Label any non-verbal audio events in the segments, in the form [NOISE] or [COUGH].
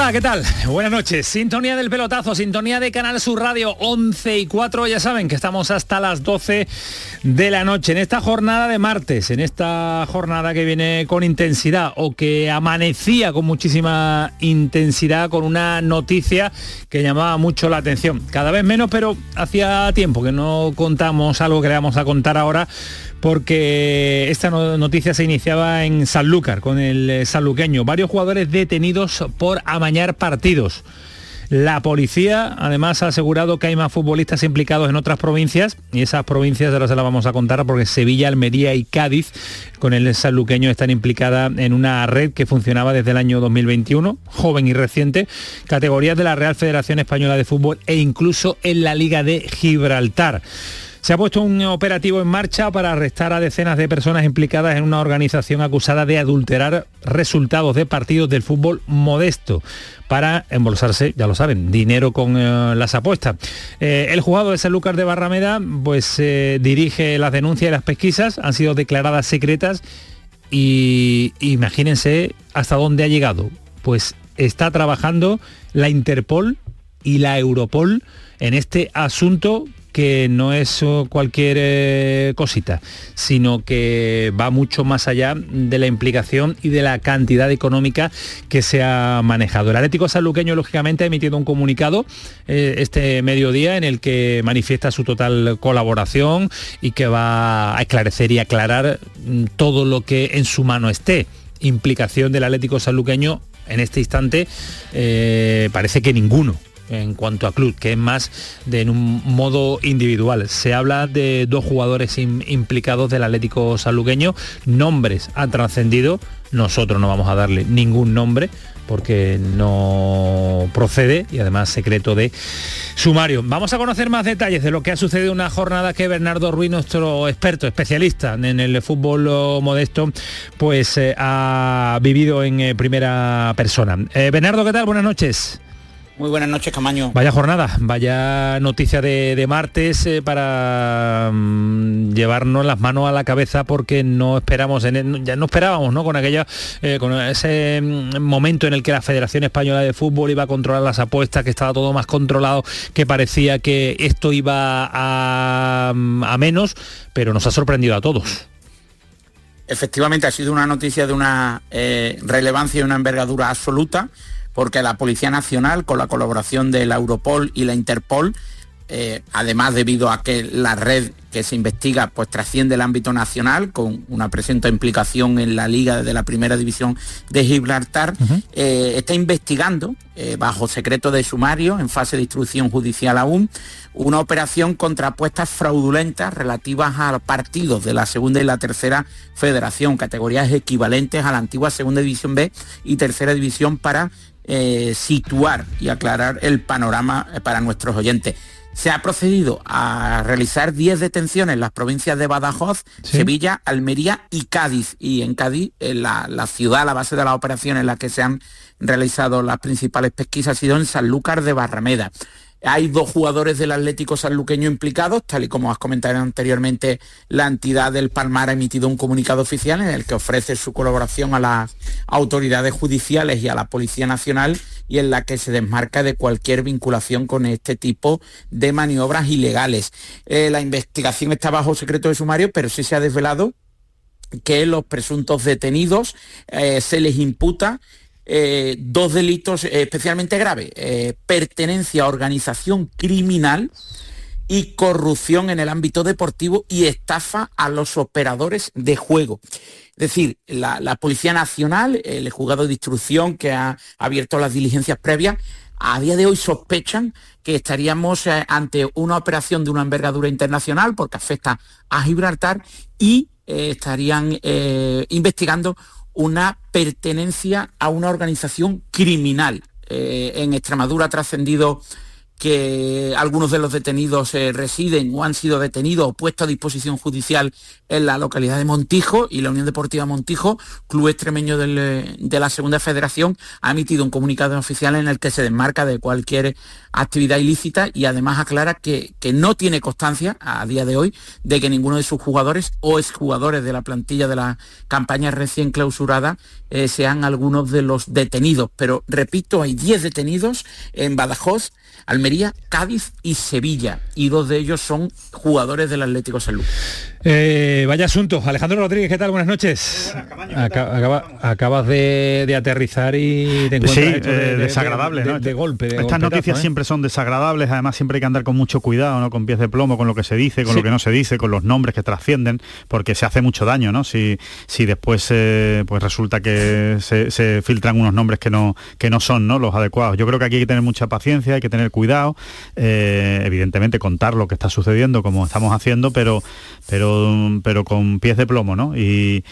Hola, ¿qué tal? Buenas noches. Sintonía del pelotazo, sintonía de Canal Sur Radio 11 y 4. Ya saben que estamos hasta las 12 de la noche en esta jornada de martes, en esta jornada que viene con intensidad o que amanecía con muchísima intensidad con una noticia que llamaba mucho la atención. Cada vez menos, pero hacía tiempo que no contamos algo que le vamos a contar ahora porque esta noticia se iniciaba en Sanlúcar con el eh, sanluqueño. Varios jugadores detenidos por amañar partidos. La policía además ha asegurado que hay más futbolistas implicados en otras provincias y esas provincias ahora se las vamos a contar porque Sevilla, Almería y Cádiz con el sanluqueño están implicadas en una red que funcionaba desde el año 2021, joven y reciente, categorías de la Real Federación Española de Fútbol e incluso en la Liga de Gibraltar. Se ha puesto un operativo en marcha para arrestar a decenas de personas implicadas en una organización acusada de adulterar resultados de partidos del fútbol modesto para embolsarse, ya lo saben, dinero con eh, las apuestas. Eh, el juzgado de San Lucas de Barrameda pues eh, dirige las denuncias y las pesquisas, han sido declaradas secretas y imagínense hasta dónde ha llegado. Pues está trabajando la Interpol y la Europol en este asunto que no es cualquier eh, cosita, sino que va mucho más allá de la implicación y de la cantidad económica que se ha manejado. El Atlético Sanluqueño, lógicamente, ha emitido un comunicado eh, este mediodía en el que manifiesta su total colaboración y que va a esclarecer y aclarar mm, todo lo que en su mano esté. Implicación del Atlético Sanluqueño en este instante eh, parece que ninguno en cuanto a club, que es más de un modo individual. Se habla de dos jugadores implicados del Atlético saluqueño, nombres han trascendido, nosotros no vamos a darle ningún nombre porque no procede y además secreto de sumario. Vamos a conocer más detalles de lo que ha sucedido una jornada que Bernardo Ruiz, nuestro experto, especialista en el fútbol modesto, pues eh, ha vivido en eh, primera persona. Eh, Bernardo, ¿qué tal? Buenas noches. Muy buenas noches, Camaño. Vaya jornada, vaya noticia de, martes eh, para mm, llevarnos las manos a la cabeza porque no esperamos, en ya no esperábamos, ¿no? Con aquella, eh, con ese mm, momento en el que la Federación Española de Fútbol iba a controlar las apuestas, que estaba todo más controlado, que parecía que esto iba a, mm, menos, pero nos ha sorprendido a todos. Efectivamente, ha sido una noticia de una eh, relevancia y una envergadura absoluta porque la Policía Nacional, con la colaboración de la Europol y la Interpol, eh, además debido a que la red que se investiga pues trasciende el ámbito nacional con una presunta implicación en la liga de la primera división de Gibraltar, eh, está investigando eh, bajo secreto de sumario en fase de instrucción judicial aún una operación contra apuestas fraudulentas relativas a partidos de la segunda y la tercera federación, categorías equivalentes a la antigua segunda división B y tercera división para eh, situar y aclarar el panorama eh, para nuestros oyentes. Se ha procedido a realizar 10 detenciones en las provincias de Badajoz, Sevilla, Almería y Cádiz. Y en Cádiz, la, la, ciudad, la base de las operaciones en las que se han realizado las principales pesquisas ha sido en Sanlúcar de Barrameda. Hay dos jugadores del Atlético Sanluqueño implicados, tal y como has comentado anteriormente, la entidad del Palmar ha emitido un comunicado oficial en el que ofrece su colaboración a las autoridades judiciales y a la Policía Nacional y en la que se desmarca de cualquier vinculación con este tipo de maniobras ilegales. Eh, la investigación está bajo secreto de sumario, pero sí se ha desvelado que los presuntos detenidos eh, se les imputa eh, dos delitos especialmente graves, eh, pertenencia a organización criminal y corrupción en el ámbito deportivo y estafa a los operadores de juego. Es decir, la, Policía Nacional, el juzgado de instrucción que ha abierto las diligencias previas, a día de hoy sospechan que estaríamos eh, ante una operación de una envergadura internacional porque afecta a Gibraltar y estarían investigando una pertenencia a una organización criminal. en Extremadura ha trascendido que algunos de los detenidos eh, residen o han sido detenidos o puestos a disposición judicial en la localidad de Montijo y la Unión Deportiva Montijo, club extremeño eh, de la Segunda Federación, ha emitido un comunicado oficial en el que se desmarca de cualquier actividad ilícita y además aclara que, no tiene constancia a día de hoy de que ninguno de sus jugadores o exjugadores de la plantilla de la campaña recién clausurada eh, sean algunos de los detenidos. Pero repito, hay 10 detenidos en Badajoz Almería, Cádiz y Sevilla. Y dos de ellos son jugadores del Atlético Salud. Eh, vaya asunto. Alejandro Rodríguez, ¿qué tal? Buenas noches. acabas de, aterrizar y te encuentras sí, eh, desagradable, de, de, golpe. Estas noticias ¿eh? siempre son desagradables, además siempre hay que andar con mucho cuidado, ¿no? Con pies de plomo, con lo que se dice, con lo que no se dice, con los nombres que trascienden, porque se hace mucho daño, ¿no? Si, si después pues resulta que se, filtran unos nombres que no, que no son ¿no? los adecuados. Yo creo que aquí hay que tener mucha paciencia, hay que tener cuidado, evidentemente contar lo que está sucediendo como estamos haciendo, pero, pero pero, con pies de plomo, ¿no? Y,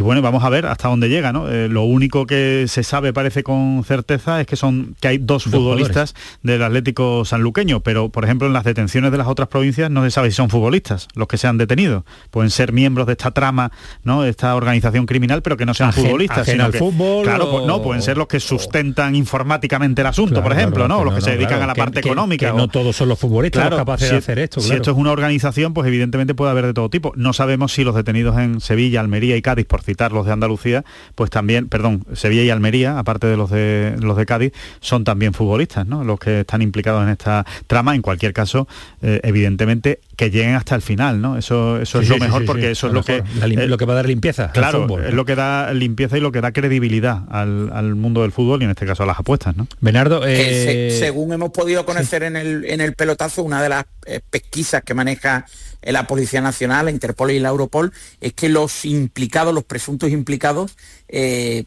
bueno, vamos a ver hasta dónde llega, ¿no? Eh, lo único que se sabe, parece con certeza, es que son que hay dos, futbolistas del Atlético sanluqueño, pero por ejemplo en las detenciones de las otras provincias no se sabe si son futbolistas los que se han detenido. Pueden ser miembros de esta trama, ¿no? De esta organización criminal, pero que no sean futbolistas. Sino al fútbol. Claro, pues no, pueden ser los que sustentan informáticamente el asunto, por ejemplo, ¿no? los que, se dedican a la parte económica. Que no todos son los futbolistas capaces de hacer esto. Si esto es una organización, pues evidentemente puede haber de todo tipo no sabemos si los detenidos en Sevilla, Almería y Cádiz, por citar los de Andalucía, pues también, perdón, Sevilla y Almería, aparte de los de los de Cádiz, son también futbolistas, ¿no? Los que están implicados en esta trama. En cualquier caso, eh, evidentemente, que lleguen hasta el final, ¿no? Eso, eso es lo mejor porque eso es lo que eh, lo que va a dar limpieza. Claro, es lo que da limpieza y lo que da credibilidad al, mundo del fútbol y en este caso a las apuestas, ¿no? Bernardo, eh, según hemos podido conocer en el en el pelotazo, una de las pesquisas que maneja la Policía Nacional, la Interpol y la Europol, es que los implicados, los presuntos implicados, eh,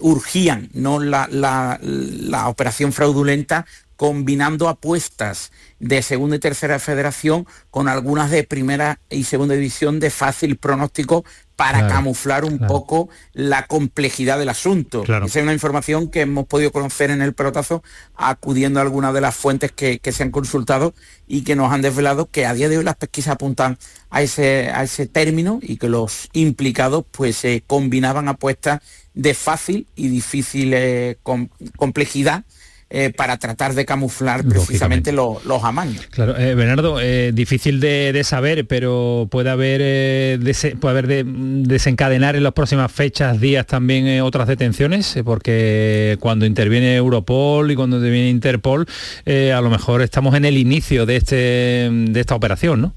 urgían ¿no? La, la, operación fraudulenta combinando apuestas de segunda y tercera federación con algunas de primera y segunda división de fácil pronóstico para camuflar un poco la complejidad del asunto. Esa es una información que hemos podido conocer en el pelotazo acudiendo a algunas de las fuentes que, se han consultado y que nos han desvelado que a día de hoy las pesquisas apuntan a ese, a ese término y que los implicados pues se combinaban apuestas de fácil y difícil eh, complejidad eh, para tratar de camuflar precisamente los amaños. Claro, eh, Bernardo, eh, difícil de, saber, pero puede haber, puede haber de, desencadenar en las próximas fechas, días también otras detenciones, porque cuando interviene Europol y cuando interviene Interpol, a lo mejor estamos en el inicio de, este, de esta operación, ¿no?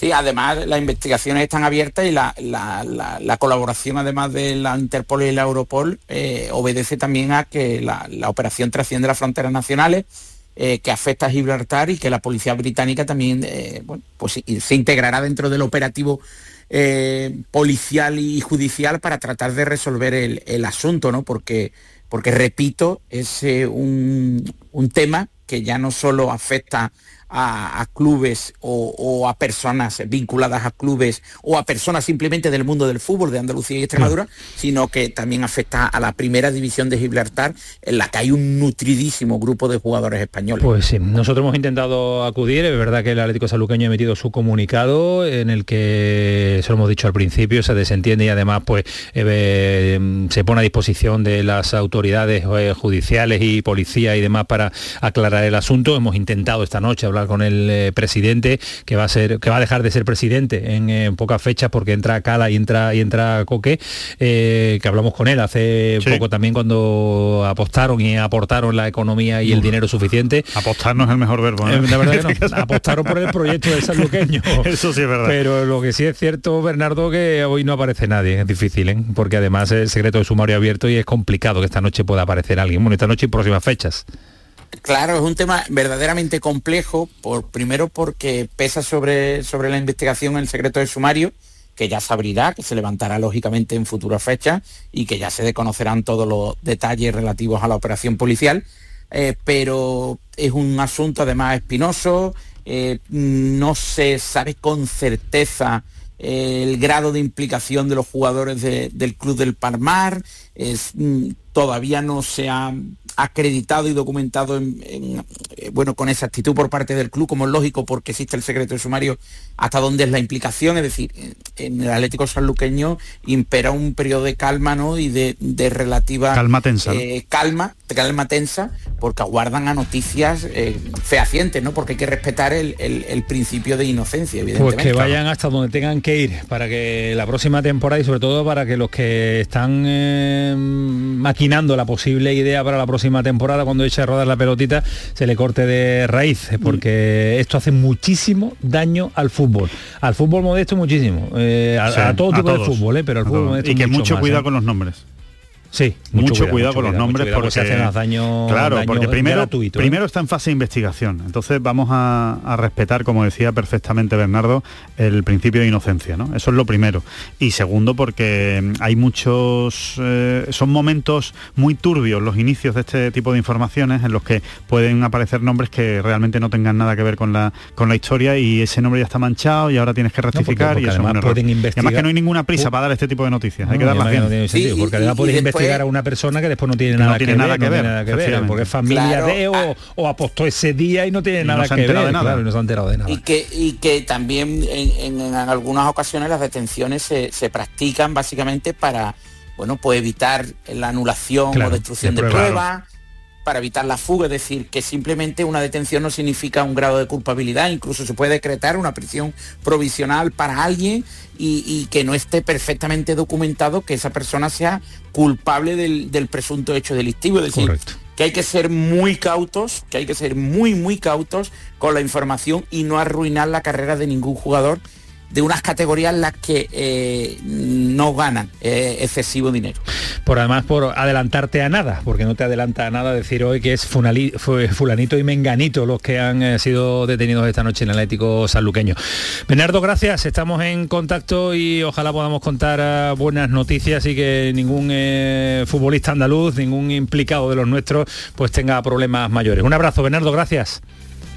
Sí, además las investigaciones están abiertas y la, colaboración además de la Interpol y la Europol eh, obedece también a que la, operación trasciende las fronteras nacionales, eh, que afecta a Gibraltar y que la policía británica también eh, pues se integrará dentro del operativo policial y judicial para tratar de resolver el, asunto, ¿no? Porque, porque repito, es un, un tema que ya no solo afecta a, clubes o, a personas vinculadas a clubes o a personas simplemente del mundo del fútbol de Andalucía y Extremadura, sino que también afecta a la primera división de Gibraltar, en la que hay un nutridísimo grupo de jugadores españoles. Pues sí, nosotros hemos intentado acudir, es verdad que el Atlético Saluqueño ha emitido su comunicado en el que, eso lo hemos dicho al principio, se desentiende y además pues eh, se pone a disposición de las autoridades eh, judiciales y policía y demás para aclarar el asunto. Hemos intentado esta noche hablar con el eh, presidente, que va a ser, que va a dejar de ser presidente en, eh, pocas fechas porque entra Cala y entra y entra Coque, eh, que hablamos con él hace poco también cuando apostaron y aportaron la economía y el dinero suficiente. Apostar no es el mejor verbo. [LAUGHS] apostaron por el proyecto de Sanluqueño. [LAUGHS] Eso sí es verdad. Pero lo que sí es cierto, Bernardo, que hoy no aparece nadie. Es difícil, porque además el secreto de sumario abierto y es complicado que esta noche pueda aparecer alguien. Bueno, esta noche y próximas fechas. Claro, es un tema verdaderamente complejo, por, primero porque pesa sobre, sobre la investigación el secreto del sumario, que ya se abrirá, que se levantará lógicamente en futuras fechas y que ya se desconocerán todos los detalles relativos a la operación policial, eh, pero es un asunto además espinoso, eh, no se sabe con certeza el grado de implicación de los jugadores del Club del Parmar, es, mm, todavía no se ha acreditado y documentado en, eh, bueno, con exactitud por parte del club, como es lógico porque existe el secreto de sumario, hasta dónde es la implicación, es decir, en el Atlético sanluqueño impera un periodo de calma ¿no? y de, relativa calma tensa. Eh, calma, calma tensa, porque aguardan a noticias eh, fehacientes, ¿no? Porque hay que respetar el, principio de inocencia, evidentemente. Pues que vayan hasta donde tengan que ir para que la próxima temporada y sobre todo para que los que están maquinando la posible idea para la próxima temporada, cuando eche a rodar la pelotita, se le corte de raíz, porque esto hace muchísimo daño al fútbol. Al fútbol modesto muchísimo. Eh, a, todo tipo de fútbol, ¿eh? pero al fútbol modesto Y que mucho, cuidado ¿eh? con los nombres. Sí, mucho, cuidado, con los nombres porque se hacen daño claro porque primero primero está en fase de investigación. Entonces vamos a, respetar como decía perfectamente Bernardo el principio de inocencia no eso es lo primero. Y segundo porque hay muchos eh, son momentos muy turbios los inicios de este tipo de informaciones en los que pueden aparecer nombres que realmente no tengan nada que ver con la con la historia y ese nombre ya está manchado y ahora tienes que rectificar y eso además pueden investigar además que no hay ninguna prisa para dar este tipo de noticias hay que darlas bien. porque además investigar a una persona que después no tiene nada, que, ver, nada que, ver, porque es familia de o, o, apostó ese día y no tiene nada que ver, Claro, no se ha enterado de nada. Y que, y que también en, algunas ocasiones las detenciones se, practican básicamente para bueno, pues evitar la anulación o destrucción de, pruebas para evitar la fuga, es decir, que simplemente una detención no significa un grado de culpabilidad, incluso se puede decretar una prisión provisional para alguien y, que no esté perfectamente documentado que esa persona sea culpable del, presunto hecho delictivo. Es decir, que hay que ser muy cautos, que hay que ser muy, muy cautos con la información y no arruinar la carrera de ningún jugador de unas categorías las que eh, no ganan eh, excesivo dinero. Por además por adelantarte a nada, porque no te adelanta a nada decir hoy que es fulanito y menganito los que han eh, sido detenidos esta noche en el Atlético Sanluqueño. Bernardo, gracias, estamos en contacto y ojalá podamos contar buenas noticias y que ningún futbolista andaluz, ningún implicado de los nuestros, pues tenga problemas mayores. Un abrazo, Bernardo, gracias.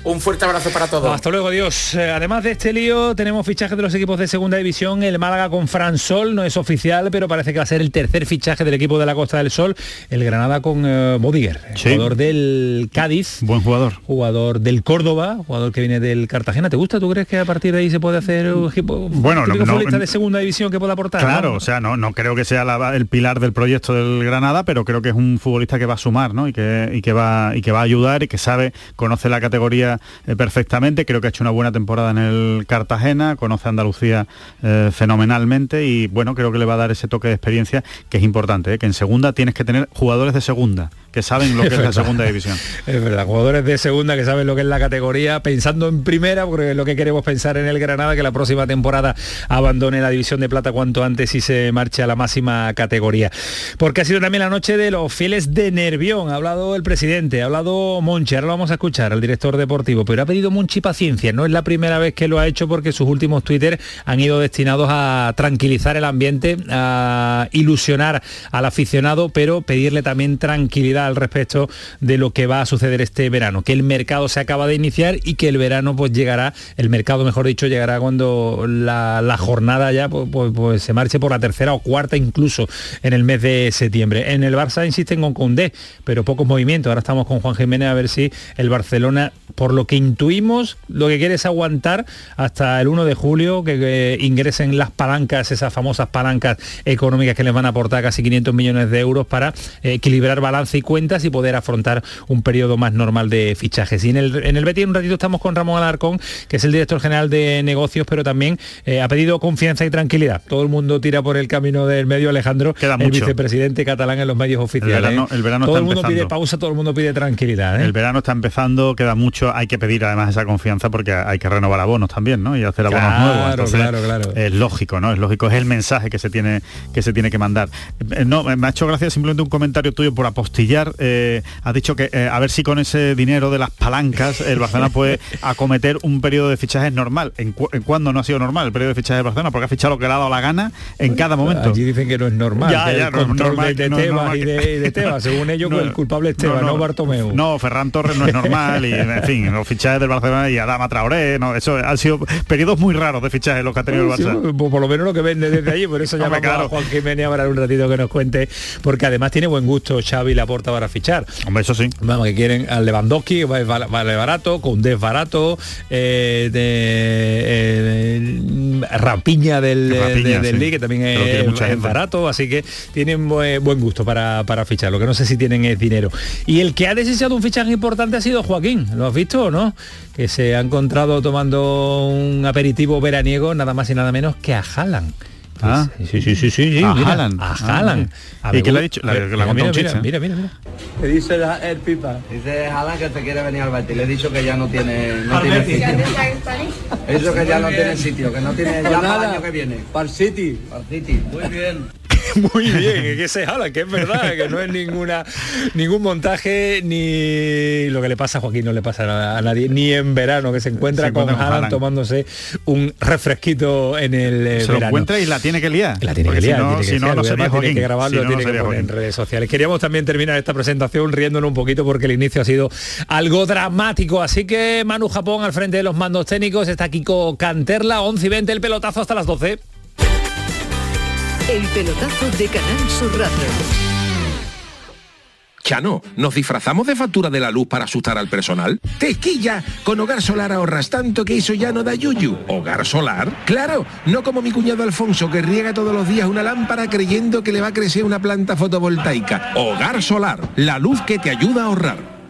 Un fuerte abrazo para todos. Hasta luego, Dios. Eh, además de este lío, tenemos fichajes de los equipos de segunda división. El Málaga con Fran Sol, no es oficial, pero parece que va a ser el tercer fichaje del equipo de la Costa del Sol. El Granada con uh, Bodiger, jugador del Cádiz. Buen jugador. Jugador del Córdoba, jugador que viene del Cartagena. ¿Te gusta? ¿Tú crees que a partir de ahí se puede hacer un equipo bueno, no, futbolista de segunda división que pueda aportar? Claro, o sea, no, no creo que sea el pilar del proyecto del Granada, pero creo que es un futbolista que va a sumar, ¿no? Y que, y que va y que va a ayudar y que sabe, conoce la categoría eh, perfectamente creo que ha hecho una buena temporada en el Cartagena, conoce a Andalucía eh, fenomenalmente y bueno, creo que le va a dar ese toque de experiencia que es importante, ¿eh? que en segunda tienes que tener jugadores de segunda que saben lo que es, la segunda división. Es verdad, jugadores de segunda que saben lo que es la categoría, pensando en primera, porque es lo que queremos pensar en el Granada, que la próxima temporada abandone la división de plata cuanto antes y se marche a la máxima categoría. Porque ha sido también la noche de los fieles de Nervión, ha hablado el presidente, ha hablado Monchi, ahora lo vamos a escuchar, al director deportivo, pero ha pedido Monchi paciencia, no es la primera vez que lo ha hecho porque sus últimos Twitter han ido destinados a tranquilizar el ambiente, a ilusionar al aficionado, pero pedirle también tranquilidad al respecto de lo que va a suceder este verano, que el mercado se acaba de iniciar y que el verano pues llegará, el mercado mejor dicho, llegará cuando la, jornada ya pues, pues, pues, se marche por la tercera o cuarta incluso en el mes de septiembre. En el Barça insisten con Condé, pero pocos movimientos. Ahora estamos con Juan Jiménez a ver si el Barcelona, por lo que intuimos, lo que quiere es aguantar hasta el 1 de julio, que, ingresen las palancas, esas famosas palancas económicas que les van a aportar casi 500 millones de euros para equilibrar balance y cuentas y poder afrontar un periodo más normal de fichajes. Y en el, en el Betis un ratito estamos con Ramón Alarcón, que es el director general de negocios, pero también eh, ha pedido confianza y tranquilidad. Todo el mundo tira por el camino del medio, Alejandro, Queda el vicepresidente catalán en los medios oficiales. El verano, todo el mundo pide pausa, todo el mundo pide tranquilidad. ¿eh? El verano está empezando, queda mucho, hay que pedir además esa confianza porque hay que renovar abonos también, ¿no? Y hacer abonos nuevos. claro, claro. Es lógico, ¿no? Es lógico, es el mensaje que se tiene que se tiene que mandar. Eh, no, me ha hecho gracia simplemente un comentario tuyo por apostillar eh, has dicho que eh, a ver si con ese dinero de las palancas el Barcelona puede acometer un periodo de fichajes normal. ¿En, cu- en cuándo no ha sido normal el periodo de fichajes de Barcelona? Porque ha fichado lo que le ha dado la gana en cada momento. Allí dicen que no es normal. Ya, que ya, el no es control normal, de, de no Tebas y de, de Tebas. Según ellos, [LAUGHS] el culpable es Tebas, no, Bartomeu. No, Ferran Torres no es normal y en fin, [LAUGHS] los fichajes del Barcelona y Adama Traoré, no, eso han sido periodos muy raros de fichajes los que ha tenido el Sí, Barça. por, por lo menos lo que vende desde allí, por eso [LAUGHS] llamamos claro. a Juan Jiménez ahora un ratito que nos cuente, porque además tiene buen gusto Xavi la para fichar. Hombre, eso sí. Vamos, que quieren al Lewandowski, vale, barato, con Des barato, eh, de eh, Rapiña del, Rapiña, de- del sí. League, que también es, mucha es barato, así que tienen buen, buen gusto para, para fichar. Lo que no sé si tienen es dinero. Y el que ha deseado un fichaje importante ha sido Joaquín, ¿lo has visto o no? Que se ha encontrado tomando un aperitivo veraniego nada más y nada menos que a Haaland. Ah. sí, sí, sí, sí, sí, A mira, Haaland. A Ah, Haaland. ¿Y qué le ha dicho? Le ha mira, mira, mira, mira, mira. Le dice la- el pipa, dice Alan que te quiere venir al Betis. Le he dicho que ya no tiene, no tiene sitio. He dicho que ya no tiene sitio, que no tiene ya para el año que viene. Para el City. Para el City. Muy bien. [LAUGHS] Muy bien, es que se jala, que es verdad, que no es ninguna ningún montaje ni lo que le pasa a Joaquín no le pasa a, nadie, ni en verano que se encuentra Se con encuentra con Haaland. tomándose un refresquito en el eh, Se lo verano. encuentra y la tiene que liar. La tiene Porque que liar, si no, tiene que si no, sería además tiene Joaquín. que grabarlo, Si no, tiene que poner en Joaquín. redes sociales. Queríamos también terminar esta presentación riéndonos un poquito porque el inicio ha sido algo dramático. Así que Manu Japón al frente de los mandos técnicos, está Kiko Canterla, 11 y 20, el pelotazo hasta las 12. El pelotazo de Canal Sur Radio. Chano, ¿nos disfrazamos de factura de la luz para asustar al personal? ¡Tequilla! Con Hogar Solar ahorras tanto que eso ya no da yuyu. ¿Hogar Solar? Claro, no como mi cuñado Alfonso que riega todos los días una lámpara creyendo que le va a crecer una planta fotovoltaica. Hogar Solar, la luz que te ayuda a ahorrar.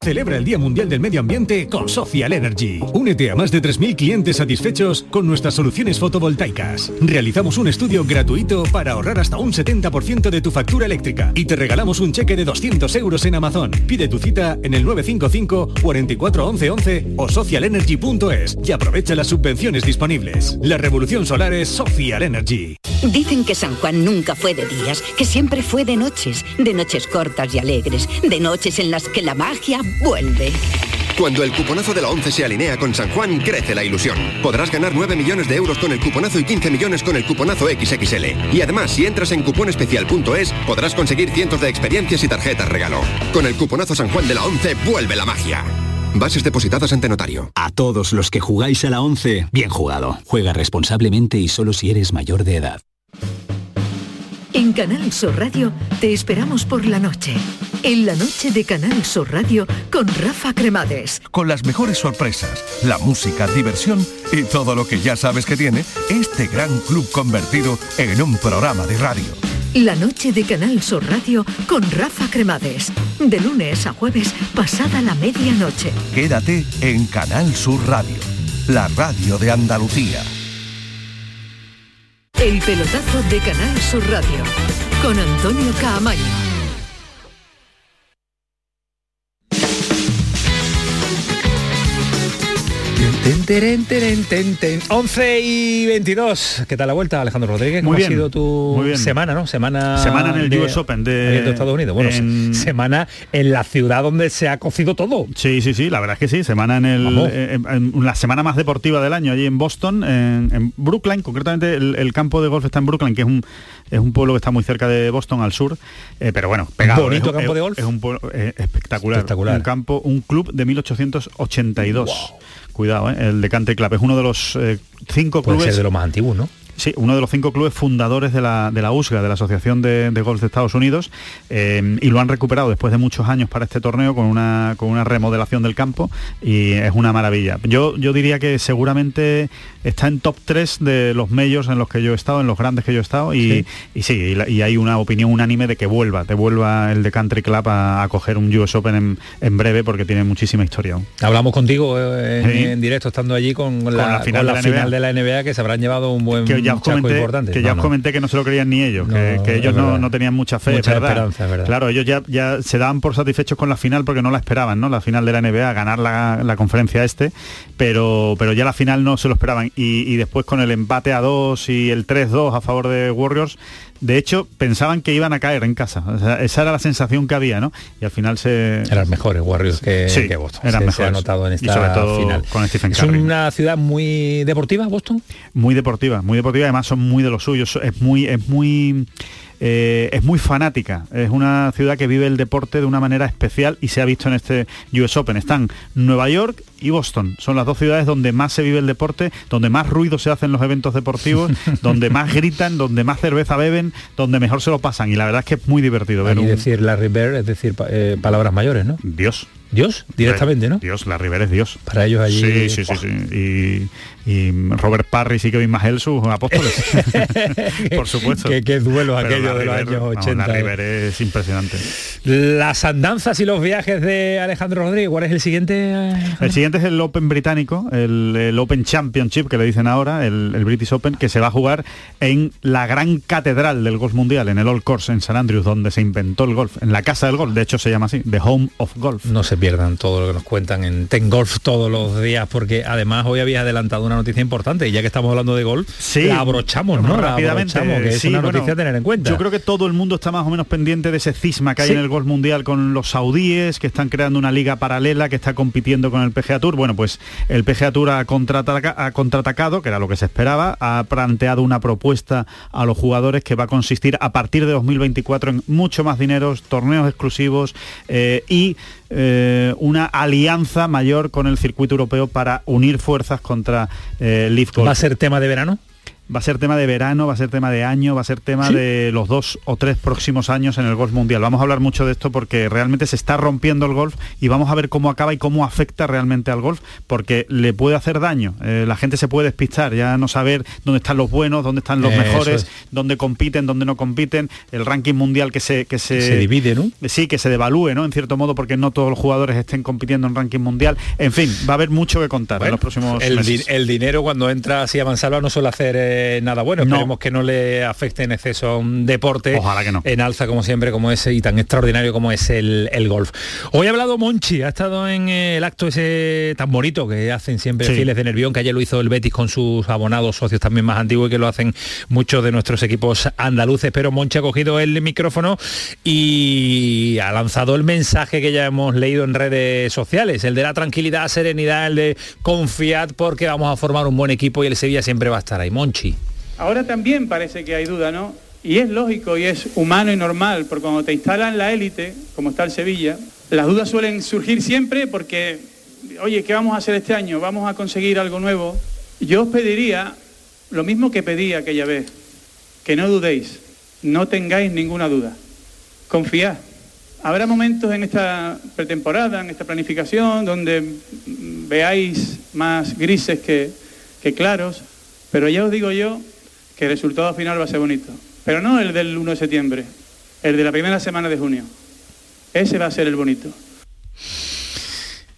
Celebra el Día Mundial del Medio Ambiente con Social Energy. Únete a más de 3.000 clientes satisfechos con nuestras soluciones fotovoltaicas. Realizamos un estudio gratuito para ahorrar hasta un 70% de tu factura eléctrica y te regalamos un cheque de 200 euros en Amazon. Pide tu cita en el 955 44 11 11 o socialenergy.es y aprovecha las subvenciones disponibles. La revolución solar es Social Energy. Dicen que San Juan nunca fue de días, que siempre fue de noches, de noches cortas y alegres, de noches en las que la magia vuelve. Cuando el cuponazo de la 11 se alinea con San Juan, crece la ilusión. Podrás ganar 9 millones de euros con el cuponazo y 15 millones con el cuponazo XXL. Y además, si entras en cuponespecial.es, podrás conseguir cientos de experiencias y tarjetas regalo. Con el cuponazo San Juan de la 11, vuelve la magia. Bases depositadas ante notario. A todos los que jugáis a la 11, bien jugado. Juega responsablemente y solo si eres mayor de edad. En Canal Sur Radio te esperamos por la noche. En la noche de Canal Sur Radio con Rafa Cremades. Con las mejores sorpresas, la música, diversión y todo lo que ya sabes que tiene este gran club convertido en un programa de radio. La noche de Canal Sur Radio con Rafa Cremades. De lunes a jueves, pasada la medianoche. Quédate en Canal Sur Radio, la radio de Andalucía. El pelotazo de Canal Sur Radio con Antonio Caamaño. Ten, teren, teren, ten, ten. 11 y 22. ¿Qué tal la vuelta, Alejandro Rodríguez? ¿Cómo Muy ha bien, sido tu bien. semana, no? Semana, Semana en el de- US Open de- de Estados Unidos. Bueno, en- semana en la ciudad donde se ha cocido todo. Sí, sí, sí, la verdad es que sí, semana en, el, eh, en- en la semana más deportiva del año allí en Boston, en, Brookline, concretamente el, el campo de golf está en Brookline, que es un es un pueblo que está muy cerca de Boston al sur, eh, pero bueno, pegado. Bonito es, campo es- de golf. Es un pueblo eh, espectacular, Espectacular. un campo, un club de 1882. Cuidado, eh, el de Country Club es uno de los eh, cinco Puede clubes ser de los más antiguos, ¿no? Sí, uno de los cinco clubes fundadores de la, de la USGA, de la Asociación de, Golf de Estados Unidos, eh, y lo han recuperado después de muchos años para este torneo con una, con una remodelación del campo y es una maravilla. Yo, yo diría que seguramente está en top 3 de los medios en los que yo he estado, en los grandes que yo he estado, y sí, y, hay una opinión unánime de que vuelva, te vuelva el de Country Club a, coger un US Open en, breve porque tiene muchísima historia. Hablamos contigo eh, en, directo estando allí con, la, final, de, la NBA que se habrán llevado un buen que ya os comenté. Que ya os comenté que no se lo creían ni ellos, que, ellos no, tenían mucha fe, Esperanza, Claro, ellos ya, ya se daban por satisfechos con la final porque no la esperaban, ¿no? La final de la NBA, ganar la, la conferencia este, pero, pero ya la final no se lo esperaban. Y, después con el empate a 2 y el 3-2 a favor de Warriors, de hecho, pensaban que iban a caer en casa. esa era la sensación que había, ¿no? Y al final se... Eran mejores Warriors que, sí, que Boston. Eran mejores. Se ha notado en esta sobre todo final. con Stephen ¿Es una ciudad muy deportiva, Boston? Muy deportiva, muy deportiva. Además son muy de los suyos. Es muy... Es muy eh, es muy fanática, es una ciudad que vive el deporte de una manera especial y se ha visto en este US Open. Están Nueva York y Boston, son las dos ciudades donde más se vive el deporte, donde más ruido se hacen los eventos deportivos, [LAUGHS] donde más gritan, donde más cerveza beben, donde mejor se lo pasan y la verdad es que es muy divertido. Ver decir la Bird, es decir, eh, palabras mayores, ¿no? Dios. Dios, directamente, ¿no? Dios, la Rivera es Dios. Para ellos allí. Sí, sí, sí, sí. Y, Robert Parry y Kevin Magel sus apóstoles. [LAUGHS] Por supuesto. Qué, qué duelo aquello de los años 80. la Rivera es impresionante. Las andanzas y los viajes de Alejandro Rodríguez, ¿cuál es el siguiente? El siguiente es el Open británico, el, Open Championship que le dicen ahora, el, el, British Open, que se va a jugar en la gran catedral del golf mundial, en el Old Course en San Andrews, donde se inventó el golf, en la casa del golf, de hecho se llama así, The Home of Golf. No se pierdan todo lo que nos cuentan en Ten Golf todos los días, porque además hoy habías adelantado una noticia importante y ya que estamos hablando de golf, sí, la abrochamos, ¿no? Rápidamente, que es una noticia a tener en cuenta. Yo creo que todo el mundo está más o menos pendiente de ese cisma que hay en el golf mundial con los saudíes, que están creando una liga paralela que está compitiendo con el PGA Tour. Bueno, pues el PGA Tour ha, ha contraatacado, que era lo que se esperaba, ha planteado una propuesta a los jugadores que va a consistir a partir de 2024 en mucho más dinero, torneos exclusivos eh, y eh, una alianza mayor con el circuito europeo para unir fuerzas contra eh, ¿Va a ser tema de verano? Va a ser tema de verano, va a ser tema de año, va a ser tema de los dos o tres próximos años en el golf mundial. Vamos a hablar mucho de esto porque realmente se está rompiendo el golf y vamos a ver cómo acaba y cómo afecta realmente al golf, porque le puede hacer daño. Eh, la gente se puede despistar, ya no saber dónde están los buenos, dónde están los mejores, dónde compiten, dónde no compiten, el ranking mundial que se que se, divide, ¿no? Sí, que se devalúe, ¿no? En cierto modo, porque no todos los jugadores estén compitiendo en ranking mundial. En fin, va a haber mucho que contar en los próximos el, meses. el dinero cuando entra así a mansalva no suele hacer eh, nada bueno. No Esperemos que no le afecte en exceso a un deporte Ojalá que no. en alza como siempre, como ese y tan extraordinario como es el, golf. Hoy ha hablado Monchi, ha estado en el acto ese tan bonito que hacen siempre fieles de Nervión, que ayer lo hizo el Betis con sus abonados socios también más antiguos y que lo hacen muchos de nuestros equipos andaluces. Pero Monchi ha cogido el micrófono y ha lanzado el mensaje que ya hemos leído en redes sociales, el de la tranquilidad, serenidad, el de confiar porque vamos a formar un buen equipo y el Sevilla siempre va a estar ahí. Monchi. Ahora también parece que hay duda, ¿no? Y es lógico y es humano y normal, porque cuando te instalan la élite, como está el Sevilla, las dudas suelen surgir siempre porque, oye, ¿qué vamos a hacer este año? ¿Vamos a conseguir algo nuevo? Yo os pediría lo mismo que pedí aquella vez, que no dudéis, no tengáis ninguna duda, confiad. Habrá momentos en esta pretemporada, en esta planificación, donde veáis más grises que, que claros, pero ya os digo yo que el resultado final va a ser bonito. Pero no el del 1 de septiembre, el de la primera semana de junio. Ese va a ser el bonito.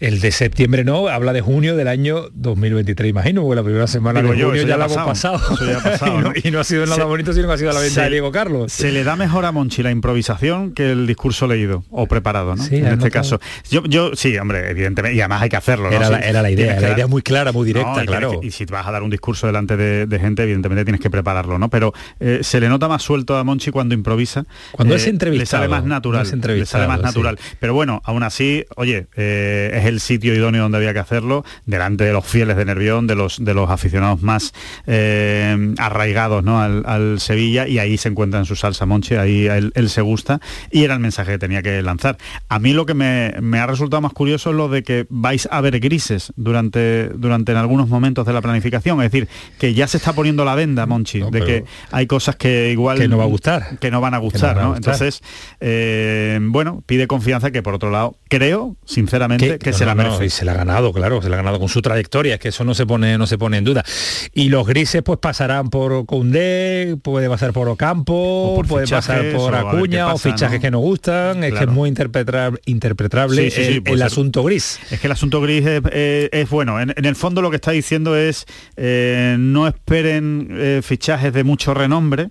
El de septiembre no, habla de junio del año 2023, imagino, porque la primera semana de junio ya, la hemos pasado. [LAUGHS] y, no, ha sido nada bonito, sino que ha sido la venta de Diego Carlos. Se le da mejor a Monchi la improvisación que el discurso leído o preparado, ¿no? en este caso. Yo, yo, sí, hombre, evidentemente, y además hay que hacerlo. Era, la, idea, la idea muy clara, muy directa, claro. y si vas a dar un discurso delante de, gente, evidentemente tienes que prepararlo, ¿no? Pero eh, se le nota más suelto a Monchi cuando improvisa. Cuando es eh, entrevistado. Le sale más natural. le sale más natural. Pero bueno, aún así, oye, eh, es el sitio idóneo donde había que hacerlo, delante de los fieles de Nervión, de los, de los aficionados más eh, arraigados ¿no? al, Sevilla, y ahí se encuentra en su salsa Monchi, ahí él, se gusta, y era el mensaje que tenía que lanzar. A mí lo que me, ha resultado más curioso es lo de que vais a ver grises durante, durante en algunos momentos de la planificación, es decir, que ya se está poniendo la venda, Monchi, de que hay cosas que igual... Que no va a gustar. Que no van a gustar, ¿no? Entonces, eh, bueno, pide confianza que por otro lado, creo, sinceramente, que, se la merece. y se la ha ganado, claro, se la ha ganado con su trayectoria, es que eso no se pone, no se pone en duda. Y los grises pues pasarán por Koundé, puede pasar por Ocampo, puede pasar por Acuña, o, fichajes que no gustan, es que es muy interpretable, interpretable el, asunto gris. Es que el asunto gris es, bueno, en, el fondo lo que está diciendo es eh, no esperen eh, fichajes de mucho renombre,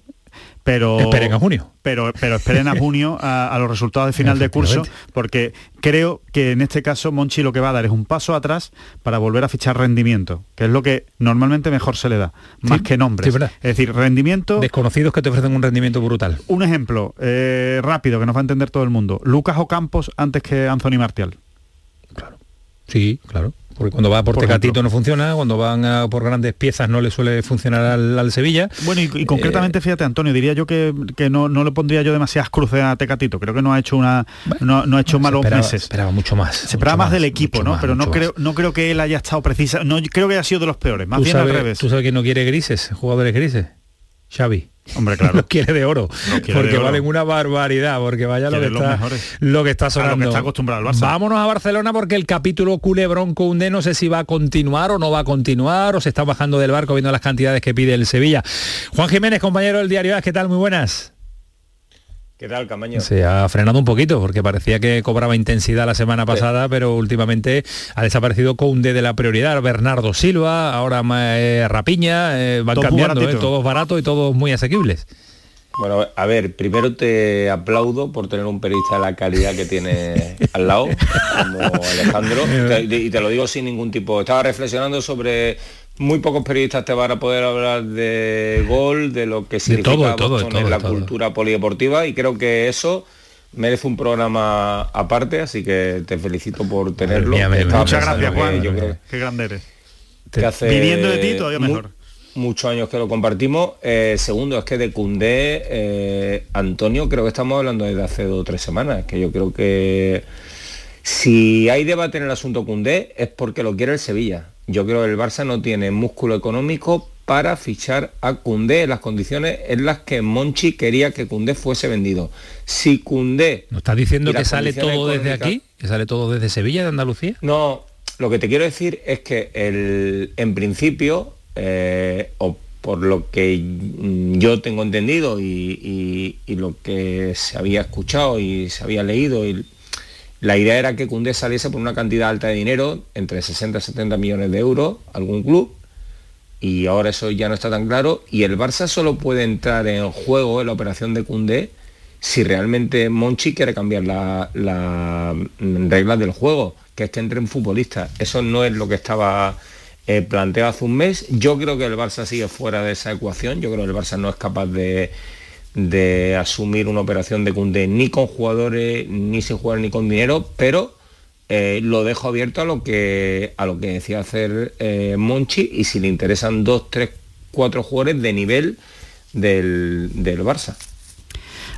pero esperen a junio. pero pero esperen a junio a, los resultados de final de curso porque creo que en este caso Monchi lo que va a dar es un paso atrás para volver a fichar rendimiento que es lo que normalmente mejor se le da más que nombres. Es decir rendimiento desconocidos que te ofrecen un rendimiento brutal. Un ejemplo eh, rápido que nos va a entender todo el mundo. Lucas Ocampos antes que Anthony Martial. Claro. Sí claro porque cuando va por, Tecatito no funciona, cuando van por grandes piezas no le suele funcionar al, Sevilla. Bueno, y, concretamente, eh, fíjate, Antonio, diría yo que, no, no, le pondría yo demasiadas cruces a Tecatito. Creo que no ha hecho una no, ha hecho malos meses. Esperaba mucho más. Se esperaba más, del equipo, ¿no? Pero no creo, no creo que él haya estado precisa. No creo que haya sido de los peores, más bien al revés. ¿Tú sabes que no quiere grises, jugadores grises? Xavi. Hombre, claro. Los quiere de oro. porque valen una barbaridad, porque vaya lo que, está, lo que está sonando. está acostumbrado Vámonos a Barcelona porque el capítulo culebrón Koundé no sé si va a continuar o no va a continuar o se está bajando del barco viendo las cantidades que pide el Sevilla. Juan Jiménez, compañero del diario ¿qué tal? Muy buenas. ¿Qué tal, Camaño? Se ha frenado un poquito porque parecía que cobraba intensidad la semana pasada, pero últimamente ha desaparecido Conde de la prioridad. Bernardo Silva, ahora eh, Rapiña, eh, van cambiando, eh, todos baratos y todos muy asequibles. Bueno, a ver, primero te aplaudo por tener un periodista de la calidad que tiene al lado, como Alejandro, [LAUGHS] y te lo digo sin ningún tipo. Estaba reflexionando sobre muy pocos periodistas te van a poder hablar de gol, de lo que significa todo, en la cultura polideportiva y creo que eso merece un programa aparte, así que te felicito por tenerlo. Muchas gracias, Juan. Qué grande eres. Viniendo de ti todavía mejor. Muchos años que lo compartimos. Eh, segundo, es que de Cundé, eh, Antonio, creo que estamos hablando desde hace dos o tres semanas, que yo creo que si hay debate en el asunto Cundé es porque lo quiere el Sevilla yo creo que el Barça no tiene músculo económico para fichar a Cundé en las condiciones en las que Monchi quería que Cundé fuese vendido. Si Cundé... ¿No estás diciendo que sale todo desde aquí? ¿Que sale todo desde Sevilla, de Andalucía? No, lo que te quiero decir es que el, en principio, eh, o por lo que yo tengo entendido y, lo que se había escuchado y se había leído y la idea era que Cundé saliese por una cantidad alta de dinero, entre 60 y 70 millones de euros, algún club, y ahora eso ya no está tan claro, y el Barça solo puede entrar en juego en la operación de Cundé si realmente Monchi quiere cambiar las la reglas del juego, que es que entren futbolistas. Eso no es lo que estaba eh, planteado hace un mes. Yo creo que el Barça sigue fuera de esa ecuación, yo creo que el Barça no es capaz de de asumir una operación de Cundé ni con jugadores, ni sin jugar ni con dinero, pero eh, lo dejo abierto a lo que a lo que decía hacer eh, Monchi y si le interesan dos, tres, cuatro jugadores de nivel del, del Barça.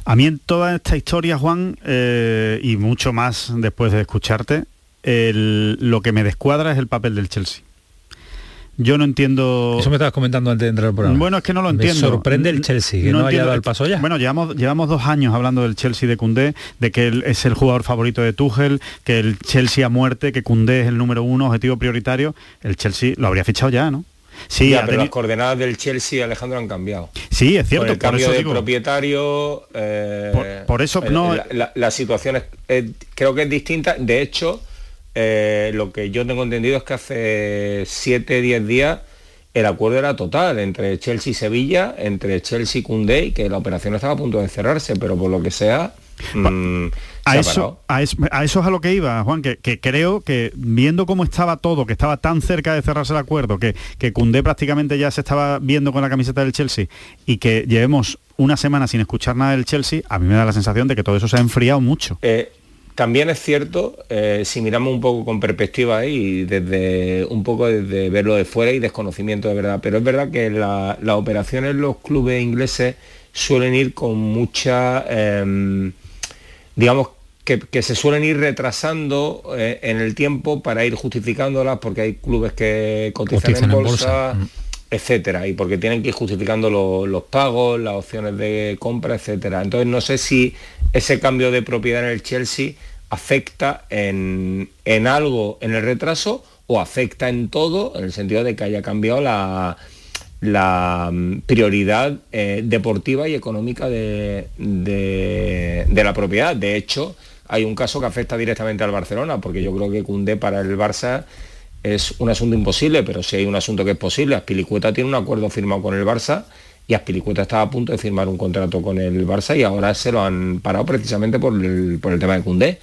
A mí en toda esta historia, Juan, eh, y mucho más después de escucharte, lo que me descuadra es el papel del Chelsea. Yo no entiendo... Eso me estabas comentando antes de entrar al programa. Bueno, es que no lo entiendo. Me sorprende el Chelsea, que no, haya dado el paso ya. Bueno, llevamos, llevamos dos años hablando del Chelsea de Cundé, de que él es el jugador favorito de Tuchel, que el Chelsea a muerte, que Cundé es el número uno, objetivo prioritario. El Chelsea lo habría fichado ya, ¿no? Sí, pero las coordenadas del Chelsea, Alejandro, han cambiado. Sí, es cierto. el cambio de propietario. Eh, por, eso no. La, situación creo que es distinta. De hecho, eh, lo que yo tengo entendido es que hace 7, 10 días el acuerdo era total entre Chelsea y Sevilla, entre Chelsea y Cundé, y que la operación estaba a punto de cerrarse, pero por lo que sea... Mm, a, eso, a, eso, es a lo que iba, Juan, que, creo que viendo cómo estaba todo, que estaba tan cerca de cerrarse el acuerdo, que, que Cundé prácticamente ya se estaba viendo con la camiseta del Chelsea y que llevemos una semana sin escuchar nada del Chelsea, a mí me da la sensación de que todo eso se ha enfriado mucho. Eh, también es cierto, eh, si miramos un poco con perspectiva y desde un poco desde verlo de fuera y desconocimiento de verdad, pero es verdad que las operaciones en los clubes ingleses suelen ir con mucha, em, digamos, que, se suelen ir retrasando eh, en el tiempo para ir justificándolas porque hay clubes que cotizan, en bolsa, mm. etcétera, y porque tienen que ir justificando los pagos, las opciones de compra, etcétera. Entonces no sé si ese cambio de propiedad en el Chelsea afecta en, algo en el retraso o afecta en todo en el sentido de que haya cambiado la, la mm, prioridad eh, deportiva y económica de, de, la propiedad. De hecho, hay un caso que afecta directamente al Barcelona, porque yo creo que Cundé para el Barça es un asunto imposible, pero si hay un asunto que es posible, Aspilicueta tiene un acuerdo firmado con el Barça y Aspilicueta estaba a punto de firmar un contrato con el Barça y ahora se lo han parado precisamente por el, tema de Cundé,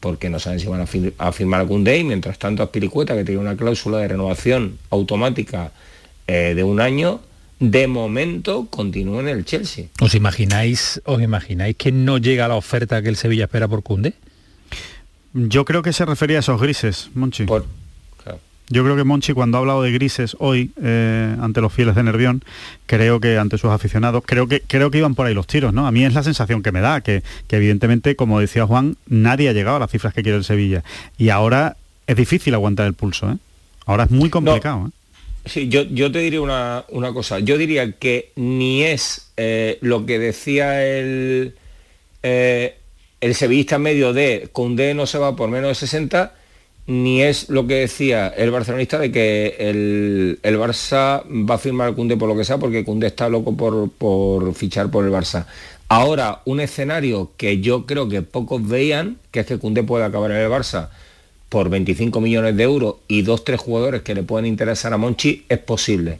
porque no saben si van a, firmar a Cundé y mientras tanto Aspilicueta, que tiene una cláusula de renovación automática eh, de un año, de momento continúa en el Chelsea. ¿Os imagináis, os imagináis que no llega la oferta que el Sevilla espera por Cundé? Yo creo que se refería a esos grises, Monchi. Yo creo que Monchi cuando ha hablado de grises hoy eh, ante los fieles de Nervión, creo que ante sus aficionados, creo que creo que iban por ahí los tiros, ¿no? A mí es la sensación que me da, que, que evidentemente, como decía Juan, nadie ha llegado a las cifras que quiere el Sevilla. Y ahora es difícil aguantar el pulso, ¿eh? Ahora es muy complicado. ¿eh? Sí, yo, yo te diría una, cosa. Yo diría que ni es eh, lo que decía el, eh, el sevillista medio de Cundé no se va por menos de 60, ni es lo que decía el barcelonista de que el, el Barça va a firmar a Cundé por lo que sea, porque Cundé está loco por, por fichar por el Barça. Ahora, un escenario que yo creo que pocos veían, que es que Cundé puede acabar en el Barça, por 25 millones de euros y dos, tres jugadores que le pueden interesar a Monchi, es posible.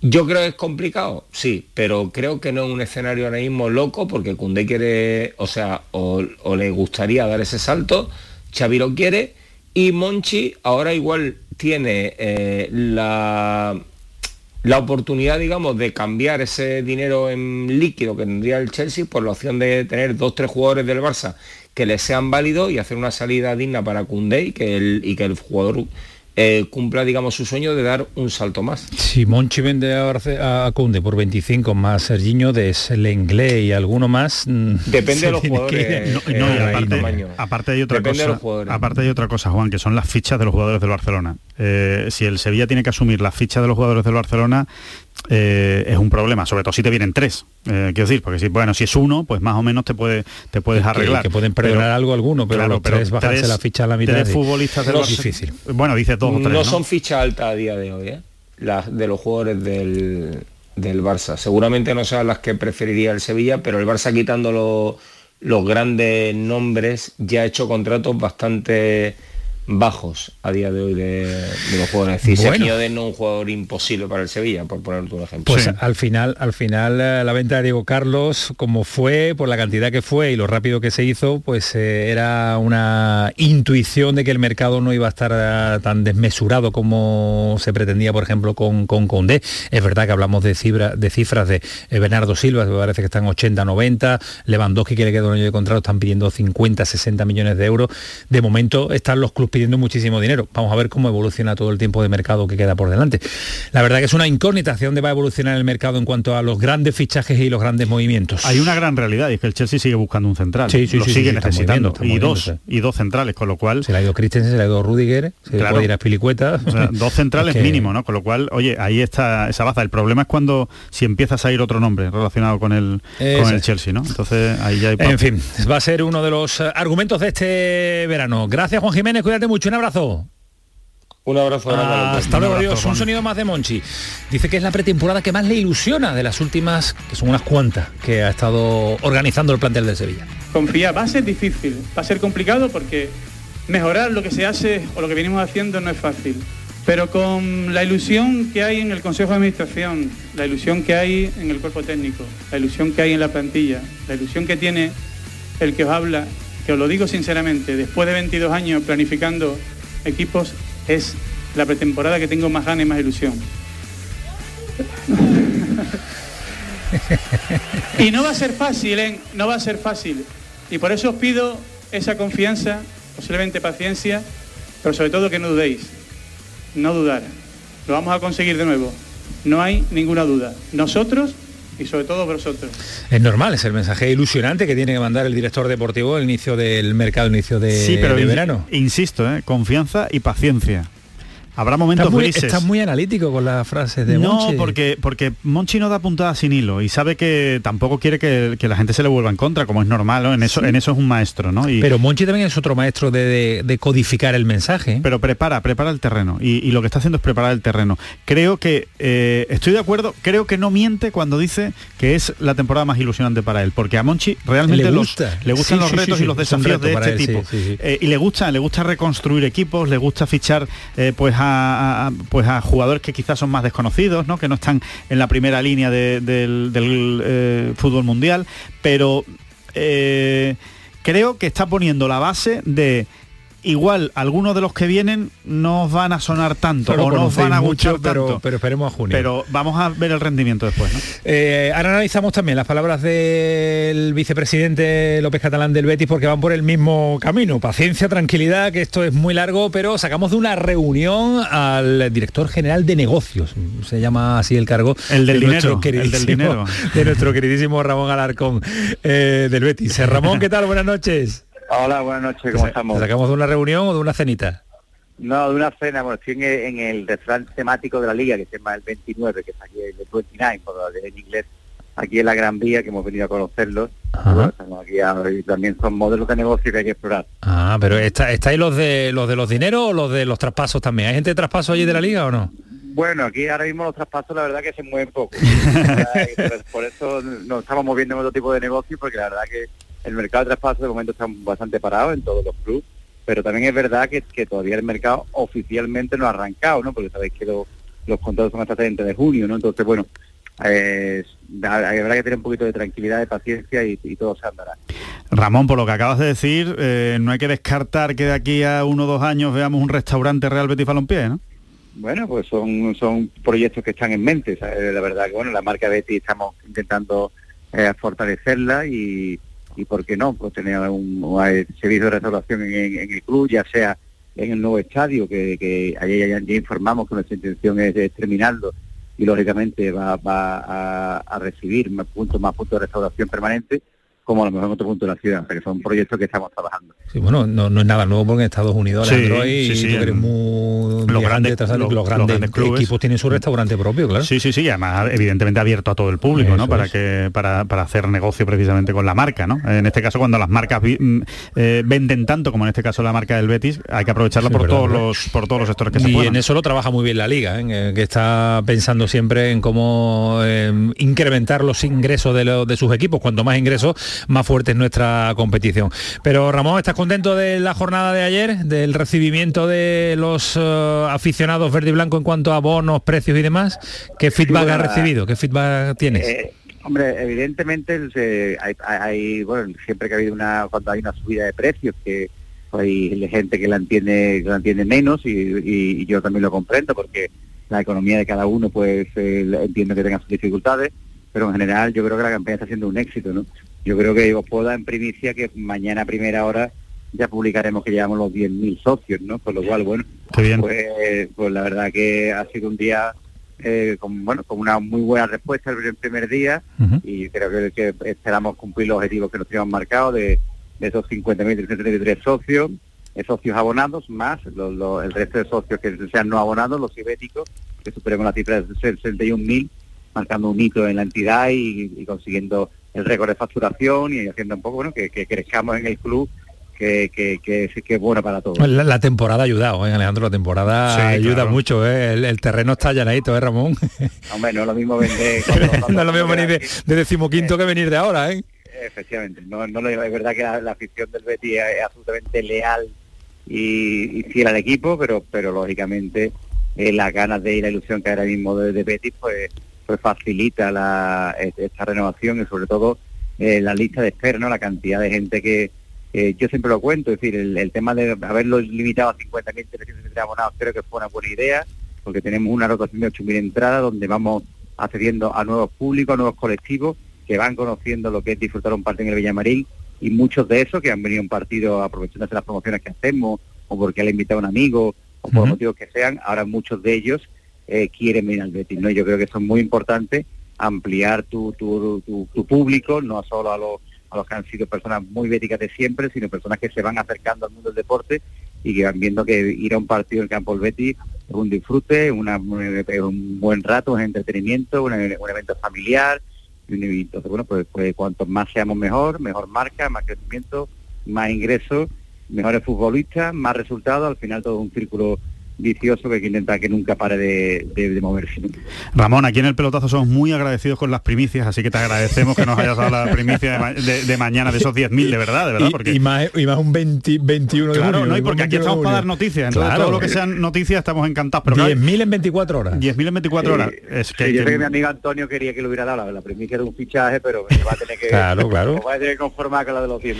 Yo creo que es complicado, sí, pero creo que no es un escenario ahora mismo loco porque Cundé quiere, o sea, o, le gustaría dar ese salto, Xavi lo quiere y Monchi ahora igual tiene eh, la, la oportunidad, digamos, de cambiar ese dinero en líquido que tendría el Chelsea por la opción de tener dos, tres jugadores del Barça que les sean válidos y hacer una salida digna para Koundé que el, y que el jugador eh, cumpla, digamos, su sueño de dar un salto más. Si Monchi vende a, a Kunde por 25 más Serginho de Lenglet y alguno más... Mm, Depende de los [LAUGHS] jugadores. aparte, hay otra cosa, aparte hay otra cosa, Juan, que son las fichas de los jugadores del Barcelona. Eh, si el Sevilla tiene que asumir las fichas de los jugadores del Barcelona, eh, es un problema, sobre todo si te vienen tres. quiero decir, porque si bueno, si es uno, pues más o menos te puede te puedes arreglar. Que, pueden perdonar algo alguno, pero los tres bajarse la ficha a la mitad. de futbolistas del difícil. Bueno, dices dos o tres. No, son fichas altas a día de hoy, ¿eh? las de los jugadores del, del Barça. Seguramente no sean las que preferiría el Sevilla, pero el Barça quitando los grandes nombres ya ha hecho contratos bastante bajos a día de hoy de, los jugadores. Es decir, bueno. no un jugador imposible para el Sevilla, por poner un ejemplo. Pues al final, al final eh, la venta de Diego Carlos, como fue, por la cantidad que fue y lo rápido que se hizo, pues eh, era una intuición de que el mercado no iba a estar eh, tan desmesurado como se pretendía, por ejemplo, con, con Condé. Es verdad que hablamos de, cifra, de cifras de Bernardo Silva, me parece que están 80, 90, Lewandowski que le queda un año de contrato, están pidiendo 50, 60 millones de euros. De momento están los clubes pidiendo muchísimo dinero. Vamos a ver cómo evoluciona todo el tiempo de mercado que queda por delante. La verdad que es una incógnita hacia dónde va a evolucionar el mercado en cuanto a los grandes fichajes y los grandes movimientos. Hay una gran realidad y es que el Chelsea sigue buscando un central. Sí, sí, lo sí, sigue necesitando. y dos, y dos centrales, con lo cual. Se le ha ido Christensen, se le ha ido Rudiger, se le puede ir a Pilicueta. [LAUGHS] dos centrales mínimo, ¿no? Con lo cual, oye, ahí está esa baza. El problema es cuando si empiezas a ir otro nombre relacionado con el, con el Chelsea, ¿no? Entonces ahí ya hay En fin, va a ser uno de los eh, argumentos de este verano. Gracias Juan Jiménez, cuídate mucho, un abrazo. Un abrazo Hasta luego, adiós. Un sonido más de Monchi. Dice que es la pretemporada que más le ilusiona de las últimas, que son unas cuantas, que ha estado organizando el plantel del Sevilla. Confía, va a ser difícil, va a ser complicado porque mejorar lo que se hace o lo que venimos haciendo no es fácil. Pero con la ilusión que hay en el Consejo de Administración, la ilusión que hay en el cuerpo técnico, la ilusión que hay en la plantilla, la ilusión que tiene el que os habla, que os lo digo sinceramente, después de 22 años planificando equipos, es la pretemporada que tengo más ganas y más ilusión. y no va a ser fácil, ¿eh? no va a ser fácil. Y por eso os pido esa confianza, posiblemente paciencia, pero sobre todo que no dudéis, no dudar. Lo vamos a conseguir de nuevo. No hay ninguna duda. Nosotros y sobre todo vosotros. Es normal, es el mensaje ilusionante que tiene que mandar el director deportivo al inicio del mercado, al inicio de, sí, pero de verano. Insisto, ¿eh? confianza y paciencia. Habrá momentos estás muy, grises. Estás muy analítico con las frases de no, Monchi. No, porque, porque Monchi no da puntada sin hilo y sabe que tampoco quiere que, que la gente se le vuelva en contra, como es normal, ¿no? En eso, sí. en eso es un maestro, ¿no? Y, pero Monchi también es otro maestro de, de, de codificar el mensaje. Pero prepara, prepara el terreno. Y, y, lo que está haciendo es preparar el terreno. Creo que, eh, estoy de acuerdo, creo que no miente cuando dice que es la temporada más ilusionante para él, porque a Monchi realmente le, gusta. Los, le gustan sí, los retos y los desafíos de este él, tipo. Eh, y le gusta, le gusta reconstruir equipos, le gusta fichar eh, pues a, pues a jugadores que quizás son más desconocidos, ¿no? que no están en la primera línea de, del, del eh, fútbol mundial, pero eh, creo que está poniendo la base de igual algunos de los que vienen no os van a sonar tanto o no os van a gustar mucho, pero, tanto. Pero esperemos a junio. Pero vamos a ver el rendimiento después. ¿no? Eh, ahora analizamos también las palabras del vicepresidente López Catalán del Betis porque van por el mismo camino. Paciencia, tranquilidad, que esto es muy largo, pero sacamos de una reunión al director general de negocios. Se llama así el cargo. El del de dinero. El del dinero. [LAUGHS] De nuestro queridísimo Ramón Alarcón eh, del Betis. Ramón, ¿qué tal? Buenas noches. Hola, buenas noches, ¿cómo estamos? ¿Te sacamos de una reunión o de una cenita? No, de una cena, bueno, estoy en el, en el restaurante temático de la liga, que se llama el 29, que es aquí el 29, por en inglés, aquí en la Gran Vía, que hemos venido a conocerlos. Bueno, estamos aquí a, y también son modelos de negocio que hay que explorar. Ah, pero ¿está, ¿estáis los de los de los dineros o los de los traspasos también? ¿Hay gente de traspaso allí de la liga o no? Bueno, aquí ahora mismo los traspasos la verdad que se mueven poco. [LAUGHS] por eso nos estamos moviendo en otro tipo de negocio, porque la verdad que el mercado de traspasos de momento está bastante parado en todos los clubes, pero también es verdad que, que todavía el mercado oficialmente no ha arrancado, ¿no? Porque sabéis que lo, los contratos son hasta 30 de junio, ¿no? Entonces, bueno, eh, habrá que tener un poquito de tranquilidad, de paciencia y, y, todo se andará. Ramón, por lo que acabas de decir, eh, no hay que descartar que de aquí a uno o dos años veamos un restaurante Real Betis Balompié, ¿no? Bueno, pues son, son proyectos que están en mente. ¿sabes? La verdad que, bueno, la marca Betis estamos intentando eh, fortalecerla y y por qué no, pues tener un, servicio de restauración en, el club, ya sea en el nuevo estadio, que, que ayer ya, ya, informamos que nuestra intención es, es terminarlo y lógicamente va, va a, a, recibir más puntos, más puntos de restauración permanente, como a lo mejor en otro punto de la ciudad, o sea que son proyectos que estamos trabajando. Sí, bueno, no, no es nada nuevo porque en Estados Unidos sí, Alejandro, sí, y sí, tú eres muy los grandes, los, los, los grandes, grandes clubes. equipos tienen su restaurante propio, claro. Sí, sí, sí, además evidentemente abierto a todo el público, Eso ¿no? Para es. que para, para hacer negocio precisamente con la marca, ¿no? En este caso cuando las marcas vi, eh, venden tanto como en este caso la marca del Betis, hay que aprovecharla Sí, por verdad, todos verdad. los por todos los sectores que se y puedan. en eso lo trabaja muy bien la liga, ¿eh? que está pensando siempre en cómo eh, incrementar los ingresos de, lo- de sus equipos. Cuanto más ingresos, más fuerte es nuestra competición. Pero Ramón, ¿estás contento de la jornada de ayer, del recibimiento de los eh, aficionados verde y blanco en cuanto a bonos, precios y demás? ¿Qué feedback bueno, has recibido? ¿Qué feedback tienes? Eh, hombre, evidentemente hay, hay- bueno, siempre que ha habido una, cuando hay una subida de precios, que hay gente que la entiende, que la entiende menos y, y- y yo también lo comprendo porque la economía de cada uno pues eh, entiendo que tenga sus dificultades, pero en general yo creo que la campaña está siendo un éxito, ¿no? Yo creo que os puedo dar en primicia que mañana a primera hora ya publicaremos que llevamos los 10.000 socios, ¿no? Con lo cual, bueno, pues, pues la verdad que ha sido un día eh, con, bueno, con una muy buena respuesta el primer- día y creo que, que esperamos cumplir los objetivos que nos teníamos marcados de, de esos 50.333 socios, eh, socios abonados, más los- los- el resto de socios que sean no abonados, los ibéticos, que superemos la cifra de 61.000, marcando un hito en la entidad y, y consiguiendo el récord de facturación y haciendo un poco bueno que, que crezcamos en el club, que, que, que, es- que es bueno para todos. La, la temporada ha ayudado, ¿eh, Alejandro, la temporada Sí, ayuda claro. mucho, ¿eh? el, el terreno está llanadito, ¿eh, Ramón? [LAUGHS] Hombre, no es lo mismo vender... [LAUGHS] cuando- cuando- no es lo mismo venir de, de decimoquinto que venir de ahora, ¿eh? Efectivamente, no, no es verdad que la, la afición del Betis es absolutamente leal y, y fiel al equipo, pero pero lógicamente eh, las ganas de ir, la ilusión que hay ahora mismo de, de Betis, pues pues facilita la, esta renovación y sobre todo eh, la lista de espera, ¿no? la cantidad de gente que eh, yo siempre lo cuento, es decir, el, el tema de haberlo limitado a 50.333 abonados creo que fue una buena idea, porque tenemos una rotación de 8.000 entradas donde vamos accediendo a nuevos públicos, a nuevos colectivos que van conociendo lo que es disfrutar un partido en el Villamarín y muchos de esos que han venido a un partido aprovechándose las promociones que hacemos o porque le ha invitado a un amigo o por motivos que sean, ahora muchos de ellos eh, quieren venir al Betis, ¿no? Yo creo que eso es muy importante, ampliar tu, tu, tu, tu público, no solo a los, a los que han sido personas muy béticas de siempre, sino personas que se van acercando al mundo del deporte y que van viendo que ir a un partido en campo del Betis es un disfrute, un buen rato, un entretenimiento, un, evento familiar, entonces bueno pues, pues cuanto más seamos mejor, mejor marca, más crecimiento, más ingresos, mejores futbolistas, más resultados, al final todo un círculo vicioso que hay que intentar que nunca pare de, de- de moverse. Ramón, aquí en el pelotazo somos muy agradecidos con las primicias, así que te agradecemos que nos hayas dado la [LAUGHS] primicia de, ma- de- de mañana de esos 10.000, de verdad, de verdad. Y- porque... y, más, y más un 20 21 de Claro, junio, no, y porque aquí 21 de estamos para dar noticias, entonces Claro. todo lo que sean noticias estamos encantados. Pero claro, 10.000 en 24 horas. 10.000 en 24 horas. Es que, Sí, yo sé que- mi amigo Antonio quería que le hubiera dado la, la primicia de un fichaje, pero me va a tener que, [LAUGHS] Claro, claro. me va a tener que conformar con la de los 100.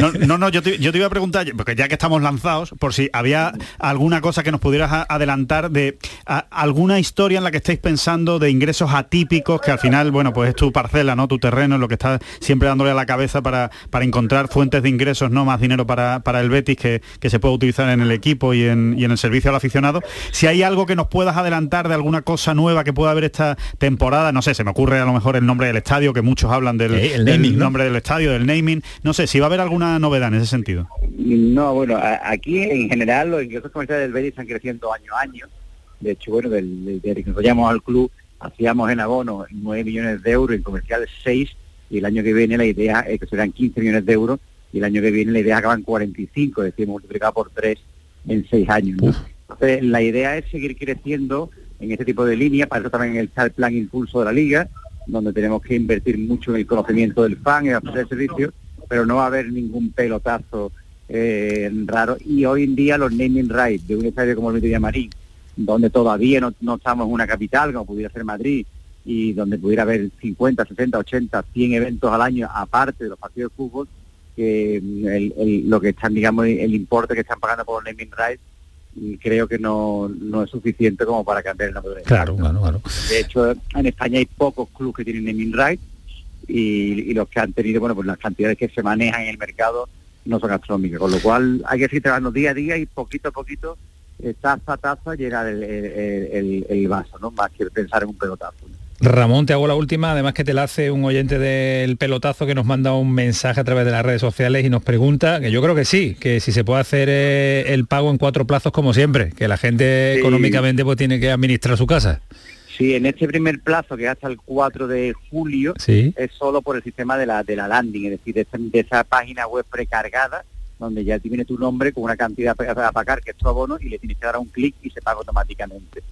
No, no, no, yo te, yo te iba a preguntar, porque ya que estamos lanzados, por si había alguna cosa que nos pudieras a- adelantar de a- alguna historia en la que estáis pensando de ingresos atípicos, que al final, bueno, pues es tu parcela, ¿no? Tu terreno, es lo que está siempre dándole a la cabeza para, para encontrar fuentes de ingresos, ¿no? Más dinero para, para el Betis que, que se pueda utilizar en el equipo y en, y en el servicio al aficionado. Si hay algo que nos puedas adelantar de alguna cosa nueva que pueda haber esta temporada, no sé, se me ocurre a lo mejor el nombre del estadio, que muchos hablan del, Eh, el del naming, ¿no? nombre del estadio, del naming. No sé, si va a haber alguna novedad en ese sentido. No, bueno, aquí en general los ingresos comerciales del Betis están creciendo año a año. De hecho, bueno, del- del- desde que nos llamamos al club, hacíamos en abono 9 millones de euros, en comerciales 6, y el año que viene la idea es que serán 15 millones de euros, y el año que viene la idea es que acaban 45, es decir, multiplicado por 3 en 6 años. ¿no? Entonces, la idea es seguir creciendo en este tipo de línea, para eso también está el plan impulso de la liga, donde tenemos que invertir mucho en el conocimiento del fan y ofrecer el servicio, pero no va a haber ningún pelotazo eh, raro. Y hoy en día los naming rights de un estadio como el Benito Villamarín, donde todavía no, no estamos en una capital, como pudiera ser Madrid, y donde pudiera haber 50, 60, 80, 100 eventos al año, aparte de los partidos de fútbol, que mm, el- el- lo que están, digamos, el importe que están pagando por los naming rights, mm, creo que no, no es suficiente como para cambiar el nombre del Claro, claro, claro. de hecho, en España hay pocos clubes que tienen naming rights y, y los que han tenido, bueno, pues las cantidades que se manejan en el mercado no son astronómicas, con lo cual hay que seguir trabajando día a día y poquito a poquito, eh, taza a taza, llegar el, el- el- el vaso, ¿no? Más que pensar en un pelotazo. ¿no? Ramón, te hago la última, además que te la hace un oyente del pelotazo que nos manda un mensaje a través de las redes sociales y nos pregunta, que yo creo que sí, que si se puede hacer eh, el pago en cuatro plazos como siempre, que la gente Sí. económicamente pues tiene que administrar su casa. Sí, en este primer plazo, que es hasta el 4 de julio, Sí. es solo por el sistema de la, de la landing, es decir, de, esa- de esa página web precargada, donde ya te viene tu nombre con una cantidad a pagar, que es tu abono, y le tienes que dar un clic y se paga automáticamente.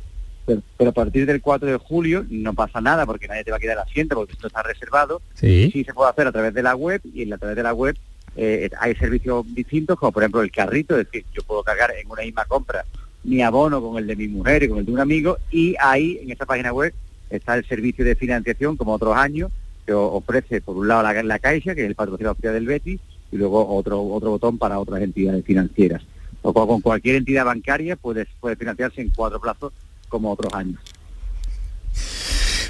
Pero, pero a partir del 4 de julio no pasa nada, porque nadie te va a quedar asiento, porque esto está reservado. Sí. se puede hacer a través de la web, y a través de la web eh, hay servicios distintos, como por ejemplo el carrito, es decir, yo puedo cargar en una misma compra mi abono con el de mi mujer y con el de un amigo, y ahí en esa página web está el servicio de financiación, como otros años, que ofrece por un lado la, la Caixa, que es el patrocinador oficial del Betis, y luego otro otro botón para otras entidades financieras. O con, cualquier entidad bancaria puede financiarse en cuatro plazos como otros años.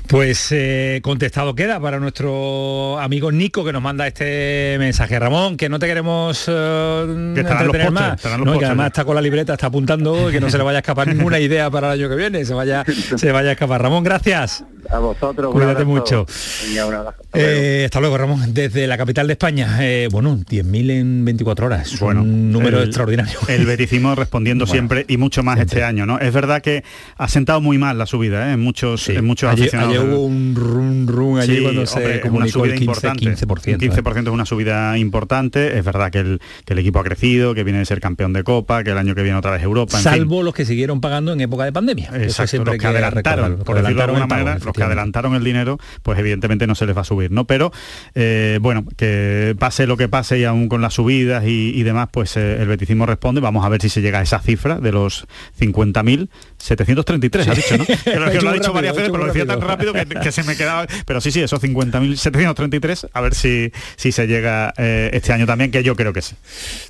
Pues eh, contestado queda para nuestro amigo Nico que nos manda este mensaje. Ramón, que no te queremos eh, Que entretener postres, más. No, que además ya. está con la libreta, está apuntando y que no se le vaya a escapar ninguna idea para el año que viene, se vaya, [LAUGHS] se vaya a escapar. Ramón, gracias. A vosotros, Cuídate mucho. Venga. Eh, hasta luego, Ramón. Desde la capital de España, eh, bueno, 10.000 en 24 horas. Es Bueno, un número el- extraordinario. El beticismo respondiendo Bueno, siempre y mucho más este año, ¿no? Es verdad que ha sentado muy mal la subida, ¿eh? En muchos, en muchos Ayer, aficionados. ayer hubo un run run allí Sí, cuando se hombre, es una subida el 15, importante. 15%. Un 15% es una subida importante. Es verdad que el, que el equipo ha crecido, que viene de ser campeón de Copa, que el año que viene otra vez Europa. en fin. Salvo los que siguieron pagando en época de pandemia. Exacto, los que adelantaron, por decirlo de adelantaron alguna el pago, manera, los que adelantaron el dinero, pues evidentemente no se les va a subir, ¿no? Pero eh, bueno, que pase lo que pase y aún con las subidas y, y demás, pues eh, el beticismo responde. Vamos a ver si se llega a esa cifra de los 50.000. 733, ha dicho, ¿no? [LAUGHS] Que lo, que lo Hecho ha dicho rápido, varias veces, hecho pero lo muy decía tan rápido rápido. que, que se me quedaba. Pero sí, sí, esos 50.733, a ver si, si se llega eh, este año también, que yo creo que sí.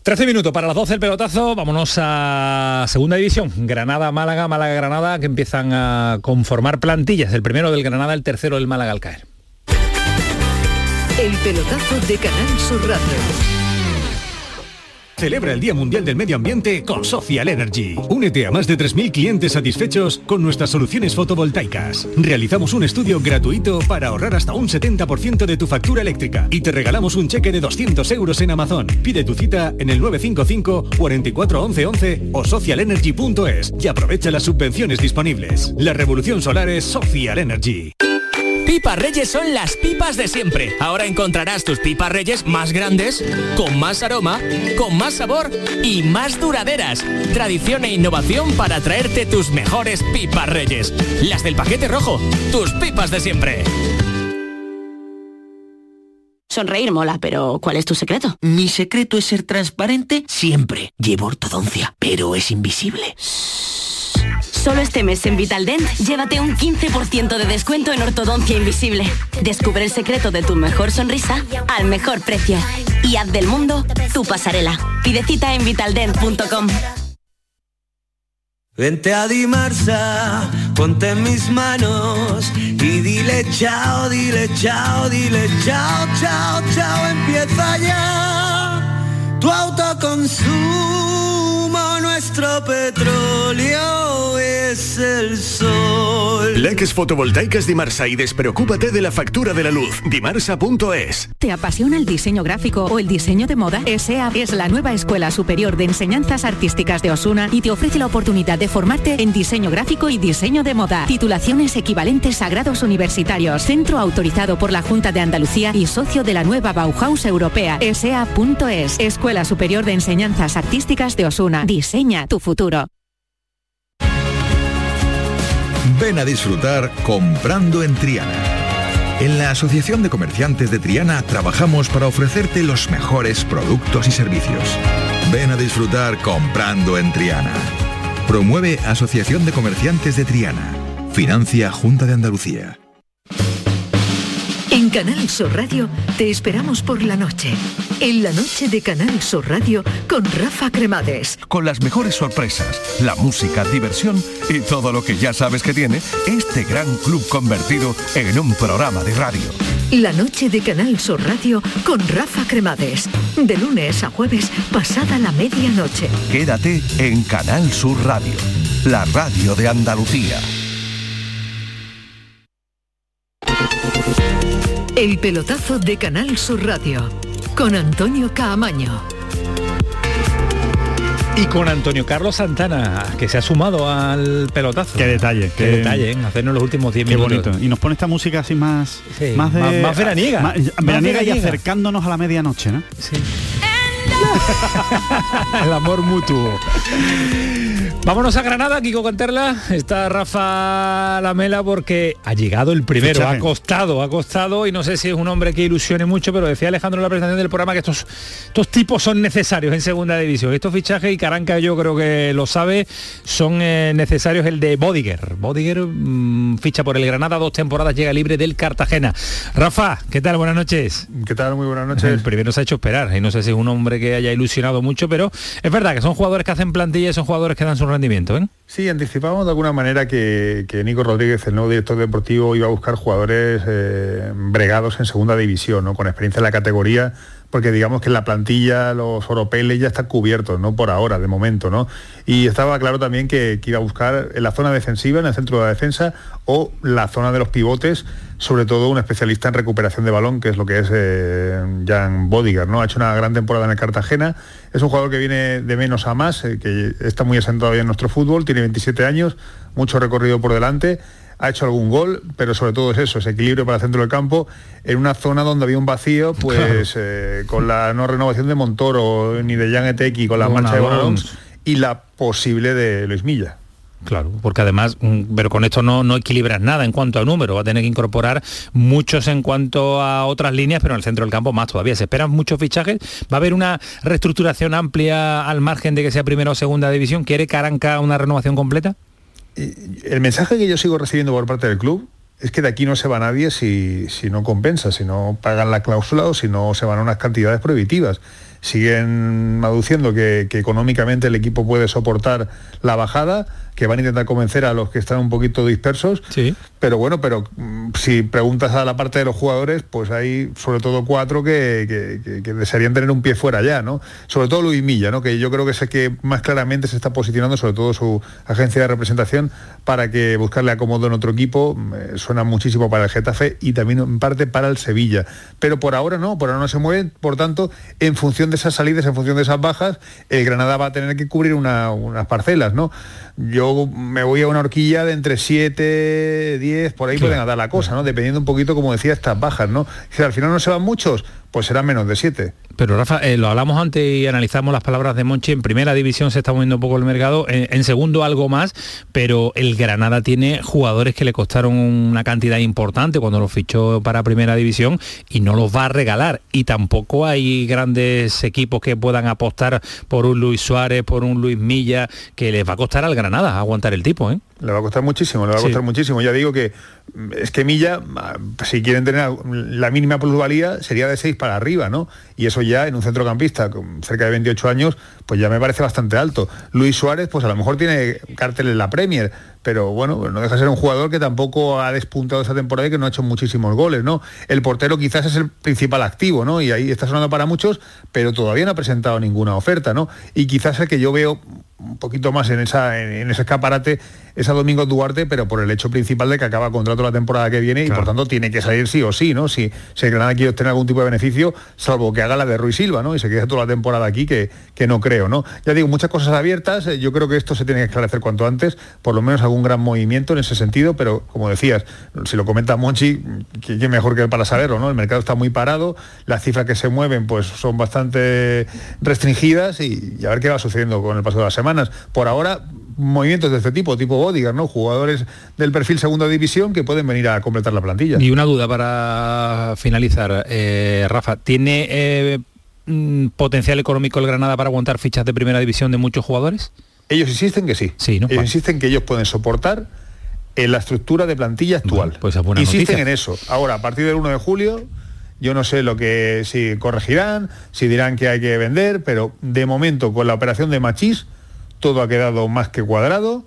13 minutos para las 12 el pelotazo, vámonos a segunda división, Granada, Málaga, Málaga, Granada, que empiezan a conformar plantillas, el primero del Granada, el tercero del Málaga al caer. El pelotazo de Canal Sur Radio. Celebra el Día Mundial del Medio Ambiente con Social Energy. Únete a más de 3.000 clientes satisfechos con nuestras soluciones fotovoltaicas. Realizamos un estudio gratuito para ahorrar hasta un 70% de tu factura eléctrica y te regalamos un cheque de 200 euros en Amazon. Pide tu cita en el 955 44 11 11 o socialenergy.es y aprovecha las subvenciones disponibles. La revolución solar es Social Energy. Pipas Reyes son las pipas de siempre. Ahora encontrarás tus pipas Reyes más grandes, con más aroma, con más sabor y más duraderas. Tradición e innovación para traerte tus mejores pipas Reyes. Las del paquete rojo, tus pipas de siempre. Sonreír mola, pero ¿cuál es tu secreto? Mi secreto es ser transparente siempre. Llevo ortodoncia, pero es invisible. Solo este mes en Vitaldent, llévate un 15% de descuento en ortodoncia invisible. Descubre el secreto de tu mejor sonrisa al mejor precio. Y haz del mundo tu pasarela. Pide cita en vitaldent.com. Vente a Dimarsa, ponte en mis manos y dile chao, dile chao, dile chao, chao, chao, empieza ya tu autoconsumo, nuestro petróleo es el sol. Leques fotovoltaicas Dimarsa y despreocúpate de la factura de la luz. Dimarsa.es. ¿Te apasiona el diseño gráfico o el diseño de moda? ESEA es la nueva Escuela Superior de Enseñanzas Artísticas de Osuna y te ofrece la oportunidad de formarte en diseño gráfico y diseño de moda. Titulaciones equivalentes a grados universitarios. Centro autorizado por la Junta de Andalucía y socio de la nueva Bauhaus Europea. ESEA.es. Escuela Superior de Enseñanzas Artísticas de Osuna. Tu futuro. Ven a disfrutar comprando en Triana. En la Asociación de Comerciantes de Triana trabajamos para ofrecerte los mejores productos y servicios. Ven a disfrutar comprando en Triana. Promueve Asociación de Comerciantes de Triana. Financia Junta de Andalucía. Canal Sur Radio te esperamos por la noche. En la noche de Canal Sur Radio con Rafa Cremades. Con las mejores sorpresas, la música, diversión y todo lo que ya sabes que tiene este gran club convertido en un programa de radio. La noche de Canal Sur Radio con Rafa Cremades. De lunes a jueves, pasada la medianoche. Quédate en Canal Sur Radio, la radio de Andalucía. El pelotazo de Canal Sur Radio con Antonio Caamaño. Y con Antonio Carlos Santana, que se ha sumado al pelotazo. Qué detalle. Qué, detalle, ¿eh? hacernos los últimos 10 Qué minutos. bonito. Y nos pone esta música así más... Sí, más, de, más- más veraniega. más- Más veraniega y veraniega. acercándonos a la medianoche, ¿no? Sí. [LAUGHS] El amor mutuo. Vámonos a Granada, Kiko Canterla. Está Rafa Lamela porque ha llegado el primero. Fichaje. Ha costado, ha costado y no sé si es un hombre que ilusione mucho, pero decía Alejandro en la presentación del programa que estos, estos tipos son necesarios en segunda división. Estos fichajes, y Caranca yo creo que lo sabe, son eh, necesarios el de Bodiger. Bodiger mm, ficha por el Granada, dos temporadas, llega libre del Cartagena. Rafa, ¿qué tal? Buenas noches. ¿Qué tal? Muy buenas noches. El primero se ha hecho esperar y no sé si es un hombre que haya ilusionado mucho, pero es verdad que son jugadores que hacen plantilla y son jugadores que dan su rendimiento, ¿eh? Sí, anticipábamos de alguna manera que, que Nico Rodríguez, el nuevo director deportivo, iba a buscar jugadores eh, bregados en segunda división, ¿no? con experiencia en la categoría, porque digamos que la plantilla los oropeles ya están cubiertos, no por ahora, de momento, ¿no? Y estaba claro también que, que iba a buscar en la zona defensiva, en el centro de la defensa, o la zona de los pivotes, sobre todo un especialista en recuperación de balón, que es lo que es eh, Jan Bodiger, ¿no? Ha hecho una gran temporada en el Cartagena, es un jugador que viene de menos a más, eh, que está muy asentado ya en nuestro fútbol, tiene 27 años, mucho recorrido por delante, ha hecho algún gol, pero sobre todo es eso, ese equilibrio para el centro del campo, en una zona donde había un vacío, pues eh, con la no renovación de Montoro, ni de Jan Etequi, con la marcha de. Bonadons, y la posible de Luis Milla. Claro, porque además, mm, pero con esto no, no equilibras nada en cuanto a número, va a tener que incorporar muchos en cuanto a otras líneas, pero en el centro del campo más todavía. Se esperan muchos fichajes, va a haber una reestructuración amplia al margen de que sea primera o segunda división. ¿Quiere Caranca una renovación completa? El mensaje que yo sigo recibiendo por parte del club es que de aquí no se va nadie si, si no compensa, si no pagan la cláusula o si no se van a unas cantidades prohibitivas. siguen aduciendo que, que económicamente el equipo puede soportar la bajada que van a intentar convencer a los que están un poquito dispersos. Sí. Pero bueno, pero mm, si preguntas a la parte de los jugadores, pues hay sobre todo cuatro que, que- que desearían tener un pie fuera ya, ¿no? Sobre todo Luis Milla, ¿no? Que yo creo que es el que más claramente se está posicionando, sobre todo su agencia de representación, para que buscarle acomodo en otro equipo. mm, suena muchísimo para el Getafe y también en parte para el Sevilla. Pero por ahora no, por ahora no se mueven. Por tanto, en función de esas salidas, en función de esas bajas, el Granada va a tener que cubrir una- unas parcelas, ¿no? Yo me voy a una horquilla de entre 7, 10, por ahí pueden dar la cosa, ¿no? Dependiendo un poquito, como decía, estas bajas, ¿no? Si al final no se van muchos, pues serán menos de 7. Pero Rafa, eh, lo hablamos antes y analizamos las palabras de Monchi. En primera división se está moviendo un poco el mercado, en, en segundo algo más, pero el Granada tiene jugadores que le costaron una cantidad importante cuando los fichó para primera división y no los va a regalar. Y tampoco hay grandes equipos que puedan apostar por un Luis Suárez, por un Luis Milla, que les va a costar al Granada aguantar el tipo, ¿eh? Le va a costar muchísimo, le va a Sí. costar muchísimo. Ya digo que mm, es que Milla, ah, si quieren tener la mínima plusvalía, sería de 6 para arriba, ¿no? Y eso ya en un centrocampista con cerca de 28 años, pues ya me parece bastante alto. Luis Suárez, pues a lo mejor tiene cartel en la Premier, pero bueno, no deja de ser un jugador que tampoco ha despuntado esta temporada y que no ha hecho muchísimos goles, ¿no? El portero quizás es el principal activo, ¿no? Y ahí está sonando para muchos, pero todavía no ha presentado ninguna oferta, ¿no? Y quizás el que yo veo un poquito más en, esa, en, ese escaparate es a Domingo Duarte, pero por el hecho principal de que acaba contrato la temporada que viene y por tanto tiene que salir sí o sí, ¿no? Si, si el Granada quiere obtener algún tipo de beneficio, salvo que haga la de Ruiz Silva, ¿no? Y se quede toda la temporada aquí, que, que no creo, ¿no? Ya digo, muchas cosas abiertas, eh, yo creo que esto se tiene que esclarecer cuanto antes, por lo menos algún gran movimiento en ese sentido, pero como decías, si lo comenta Monchi, quién mejor que él para saberlo, ¿no? El mercado está muy parado, las cifras que se mueven pues son bastante restringidas y, y a ver qué va sucediendo con el paso de las semanas. Por ahora, movimientos de este tipo, tipo Bodyguard, ¿no? Jugadores del perfil segunda división que pueden venir a completar la plantilla. Y una duda para finalizar, eh, Rafa, ¿tiene eh, mm, potencial económico el Granada para aguantar fichas de primera división de muchos jugadores? Ellos insisten que sí. Sí, ¿no? Ellos insisten que ellos pueden soportar en la estructura de plantilla actual. pues es buena insisten noticia. en eso. Ahora, a partir del 1 de julio, yo no sé lo que si corregirán, si dirán que hay que vender, pero de momento con la operación de Machís todo ha quedado más que cuadrado,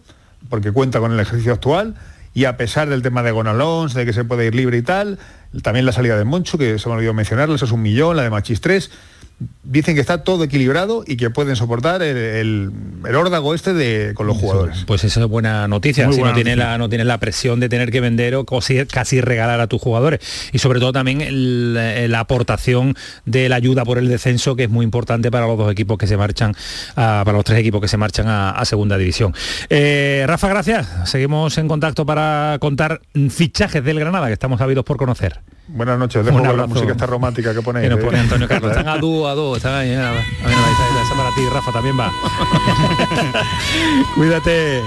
porque cuenta con el ejercicio actual, y a pesar del tema de Gonalons, de que se puede ir libre y tal, también la salida de Moncho, que se me olvidó mencionarla, eso es un millón, la de Machís 3, dicen que está todo equilibrado y que pueden soportar el, el, el órdago este de, con los jugadores. Pues esa es buena noticia, Muy si buena no tienes noticia. la no tienes la presión de tener que vender o casi, casi regalar a tus jugadores. Y sobre todo también el- la aportación de la ayuda por el descenso, que es muy importante para los dos equipos que se marchan, a- para los tres equipos que se marchan a, a segunda división. Eh, Rafa, gracias. Seguimos en contacto para contar fichajes del Granada, que estamos ávidos por conocer. Buenas noches, dejo con la música esta romántica que ponéis. Que nos ¿eh? pone Antonio Carlos. Están a [LAUGHS] dúo, a dúo. Están ahí. A a ver, esa- para ti, Rafa, también va. [LAUGHS] Cuídate.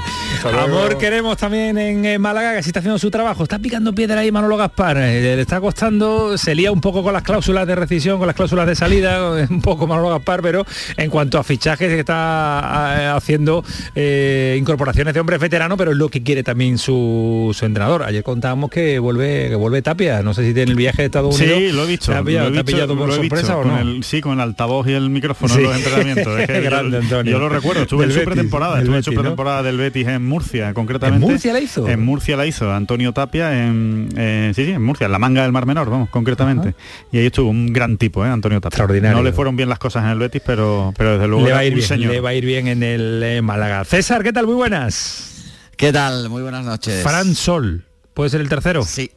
Amor queremos también en eh, Málaga, que sí está haciendo su trabajo. Está picando piedra ahí Manolo Gaspar. Eh, le está costando, se lía un poco con las cláusulas de rescisión, con las cláusulas de salida, un poco Manolo Gaspar, pero en cuanto a fichajes está haciendo eh, incorporaciones de hombres veteranos, pero es lo que quiere también su, su entrenador. Ayer contábamos que vuelve, que vuelve Tapia. No sé si tiene el viaje de Estados Unidos. Sí, lo he visto. ¿Te ha pillado, lo he te ha visto- pillado por lo he sorpresa visto, o con no? el- sí, con el altavoz y el micrófono Sí. en los entrenamientos. Es [LAUGHS] que Grande, yo, Antonio. yo lo recuerdo, estuve Del en su pretemporada, del estuve en su pretemporada del Betis en Murcia, concretamente. ¿En Murcia la hizo? En Murcia la hizo, Antonio Tapia, en, eh, sí, sí, en Murcia, en la manga del Mar Menor, vamos, concretamente. Y ahí estuvo un gran tipo, ¿eh? Antonio Tapia. Extraordinario. No le fueron bien las cosas en el Betis, pero, pero desde luego le va a ir bien, señor. le va a ir bien en el eh, Málaga. César, ¿qué tal? Muy buenas. ¿Qué tal? Muy buenas noches. Fran Sol, ¿puede ser el tercero? Sí.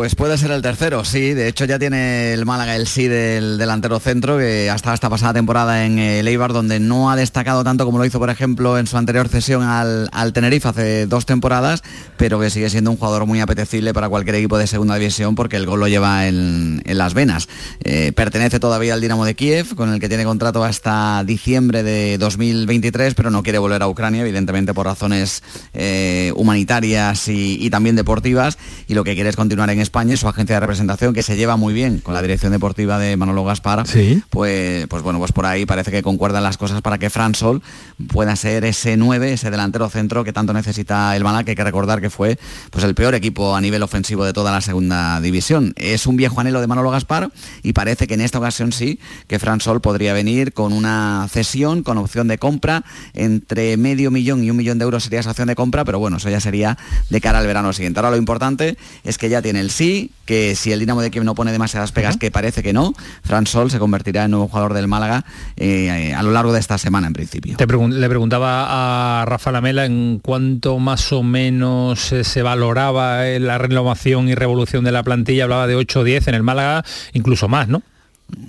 Pues puede ser el tercero, sí. De hecho ya tiene el Málaga el sí del delantero centro que hasta esta pasada temporada en el Eibar donde no ha destacado tanto como lo hizo por ejemplo en su anterior cesión al, al Tenerife hace dos temporadas, pero que sigue siendo un jugador muy apetecible para cualquier equipo de segunda división porque el gol lo lleva en, en las venas. Eh, pertenece todavía al Dinamo de Kiev con el que tiene contrato hasta diciembre de 2023, pero no quiere volver a Ucrania evidentemente por razones eh, humanitarias y, y también deportivas y lo que quiere es continuar en España y su agencia de representación, que se lleva muy bien con la dirección deportiva de Manolo Gaspar, pues, pues bueno, pues por ahí parece que concuerdan las cosas para que Fran Sol pueda ser ese 9, ese delantero centro que tanto necesita el Málaga, que hay que recordar que fue pues el peor equipo a nivel ofensivo de toda la segunda división. Es un viejo anhelo de Manolo Gaspar y parece que en esta ocasión sí, que Fran Sol podría venir con una cesión, con opción de compra, entre medio millón y un millón de euros sería esa opción de compra, pero bueno, eso ya sería de cara al verano siguiente. Ahora lo importante es que ya tiene el sí, que si el Dinamo de Kiev no pone demasiadas pegas, que parece que no, Fran Sol se convertirá en nuevo jugador del Málaga eh, a lo largo de esta semana en principio. le preguntaba a Rafa Lamela en cuánto más o menos eh, se valoraba eh, la renovación y revolución de la plantilla, hablaba de 8 o 10 en el Málaga, incluso más, ¿no?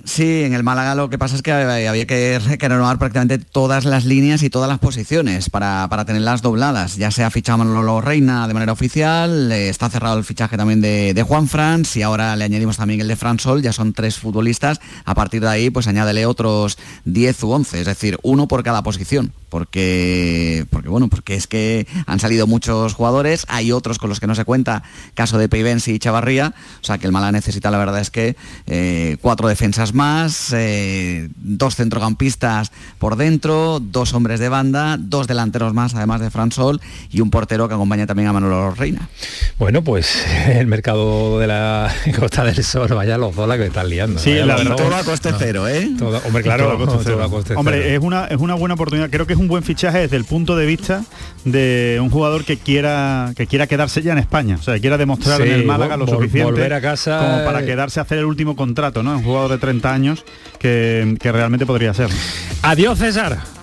Sí, en el Málaga lo que pasa es que había que, renovar prácticamente todas las líneas y todas las posiciones para, tenerlas dobladas. Ya se ha fichado Manolo Reina de manera oficial, está cerrado el fichaje también de, Juan Franz y ahora le añadimos también el de Fran Sol, ya son tres futbolistas. A partir de ahí, pues añádele otros 10 u 11, es decir, uno por cada posición porque, porque bueno, porque es que han salido muchos jugadores, hay otros con los que no se cuenta, caso de Peibensi y Chavarría, o sea que el Málaga necesita la verdad es que eh, cuatro defensas más, eh, dos centrocampistas por dentro, dos hombres de banda, dos delanteros más además de Fran Sol y un portero que acompaña también a Manolo Reina. Bueno, pues [LAUGHS] el mercado de la [LAUGHS] Costa del Sol, vaya los dólares que están liando. Sí, la verdad, todo a coste cero, ¿eh? hombre, claro, [LAUGHS] Hombre, es una, es una buena oportunidad, creo que es un buen fichaje desde el punto de vista de un jugador que quiera que quiera quedarse ya en España, o sea, que quiera demostrar en el Málaga lo suficiente volver a casa como para quedarse a hacer el último contrato, ¿no? Un jugador de 30 años que, que realmente podría ser. Adiós, César.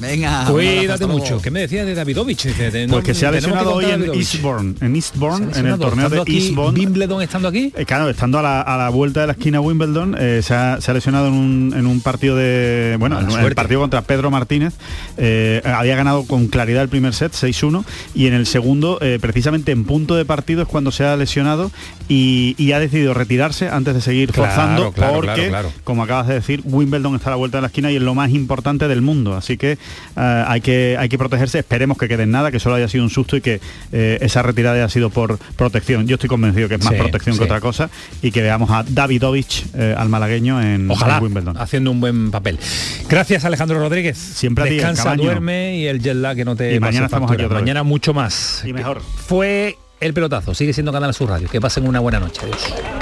Venga. Cuídate mucho. ¿Qué me decías de Davidovich? pues que se ha lesionado hoy en Eastbourne, en Eastbourne, en el torneo de Eastbourne. ¿Wimbledon estando aquí? Eh, claro, estando a la, vuelta de la esquina Wimbledon, eh, se, ha, lesionado en un, partido de. Bueno, en el partido contra Pedro Martínez. Eh, había ganado con claridad el primer set, 6-1, y en el segundo, precisamente en punto de partido, es cuando se ha lesionado y, ha decidido retirarse antes de seguir forzando, porque, como acabas de decir, Wimbledon está a la vuelta de la esquina y es lo más importante del mundo. Así que eh, hay, que, hay que protegerse, esperemos que quede en nada, que solo haya sido un susto y que eh, esa retirada haya sido por protección. Yo estoy convencido que es más protección que otra cosa y que veamos a Davidovich, eh, al malagueño, en, Wimbledon. haciendo un buen papel. Gracias Alejandro Rodríguez. Siempre a ti, Descansa, duerme y el jet lag que no te Y mañana estamos aquí Mañana mucho más. Y mejor. Fue el pelotazo, sigue siendo Canal Sur Radio. Que pasen una buena noche. Adiós.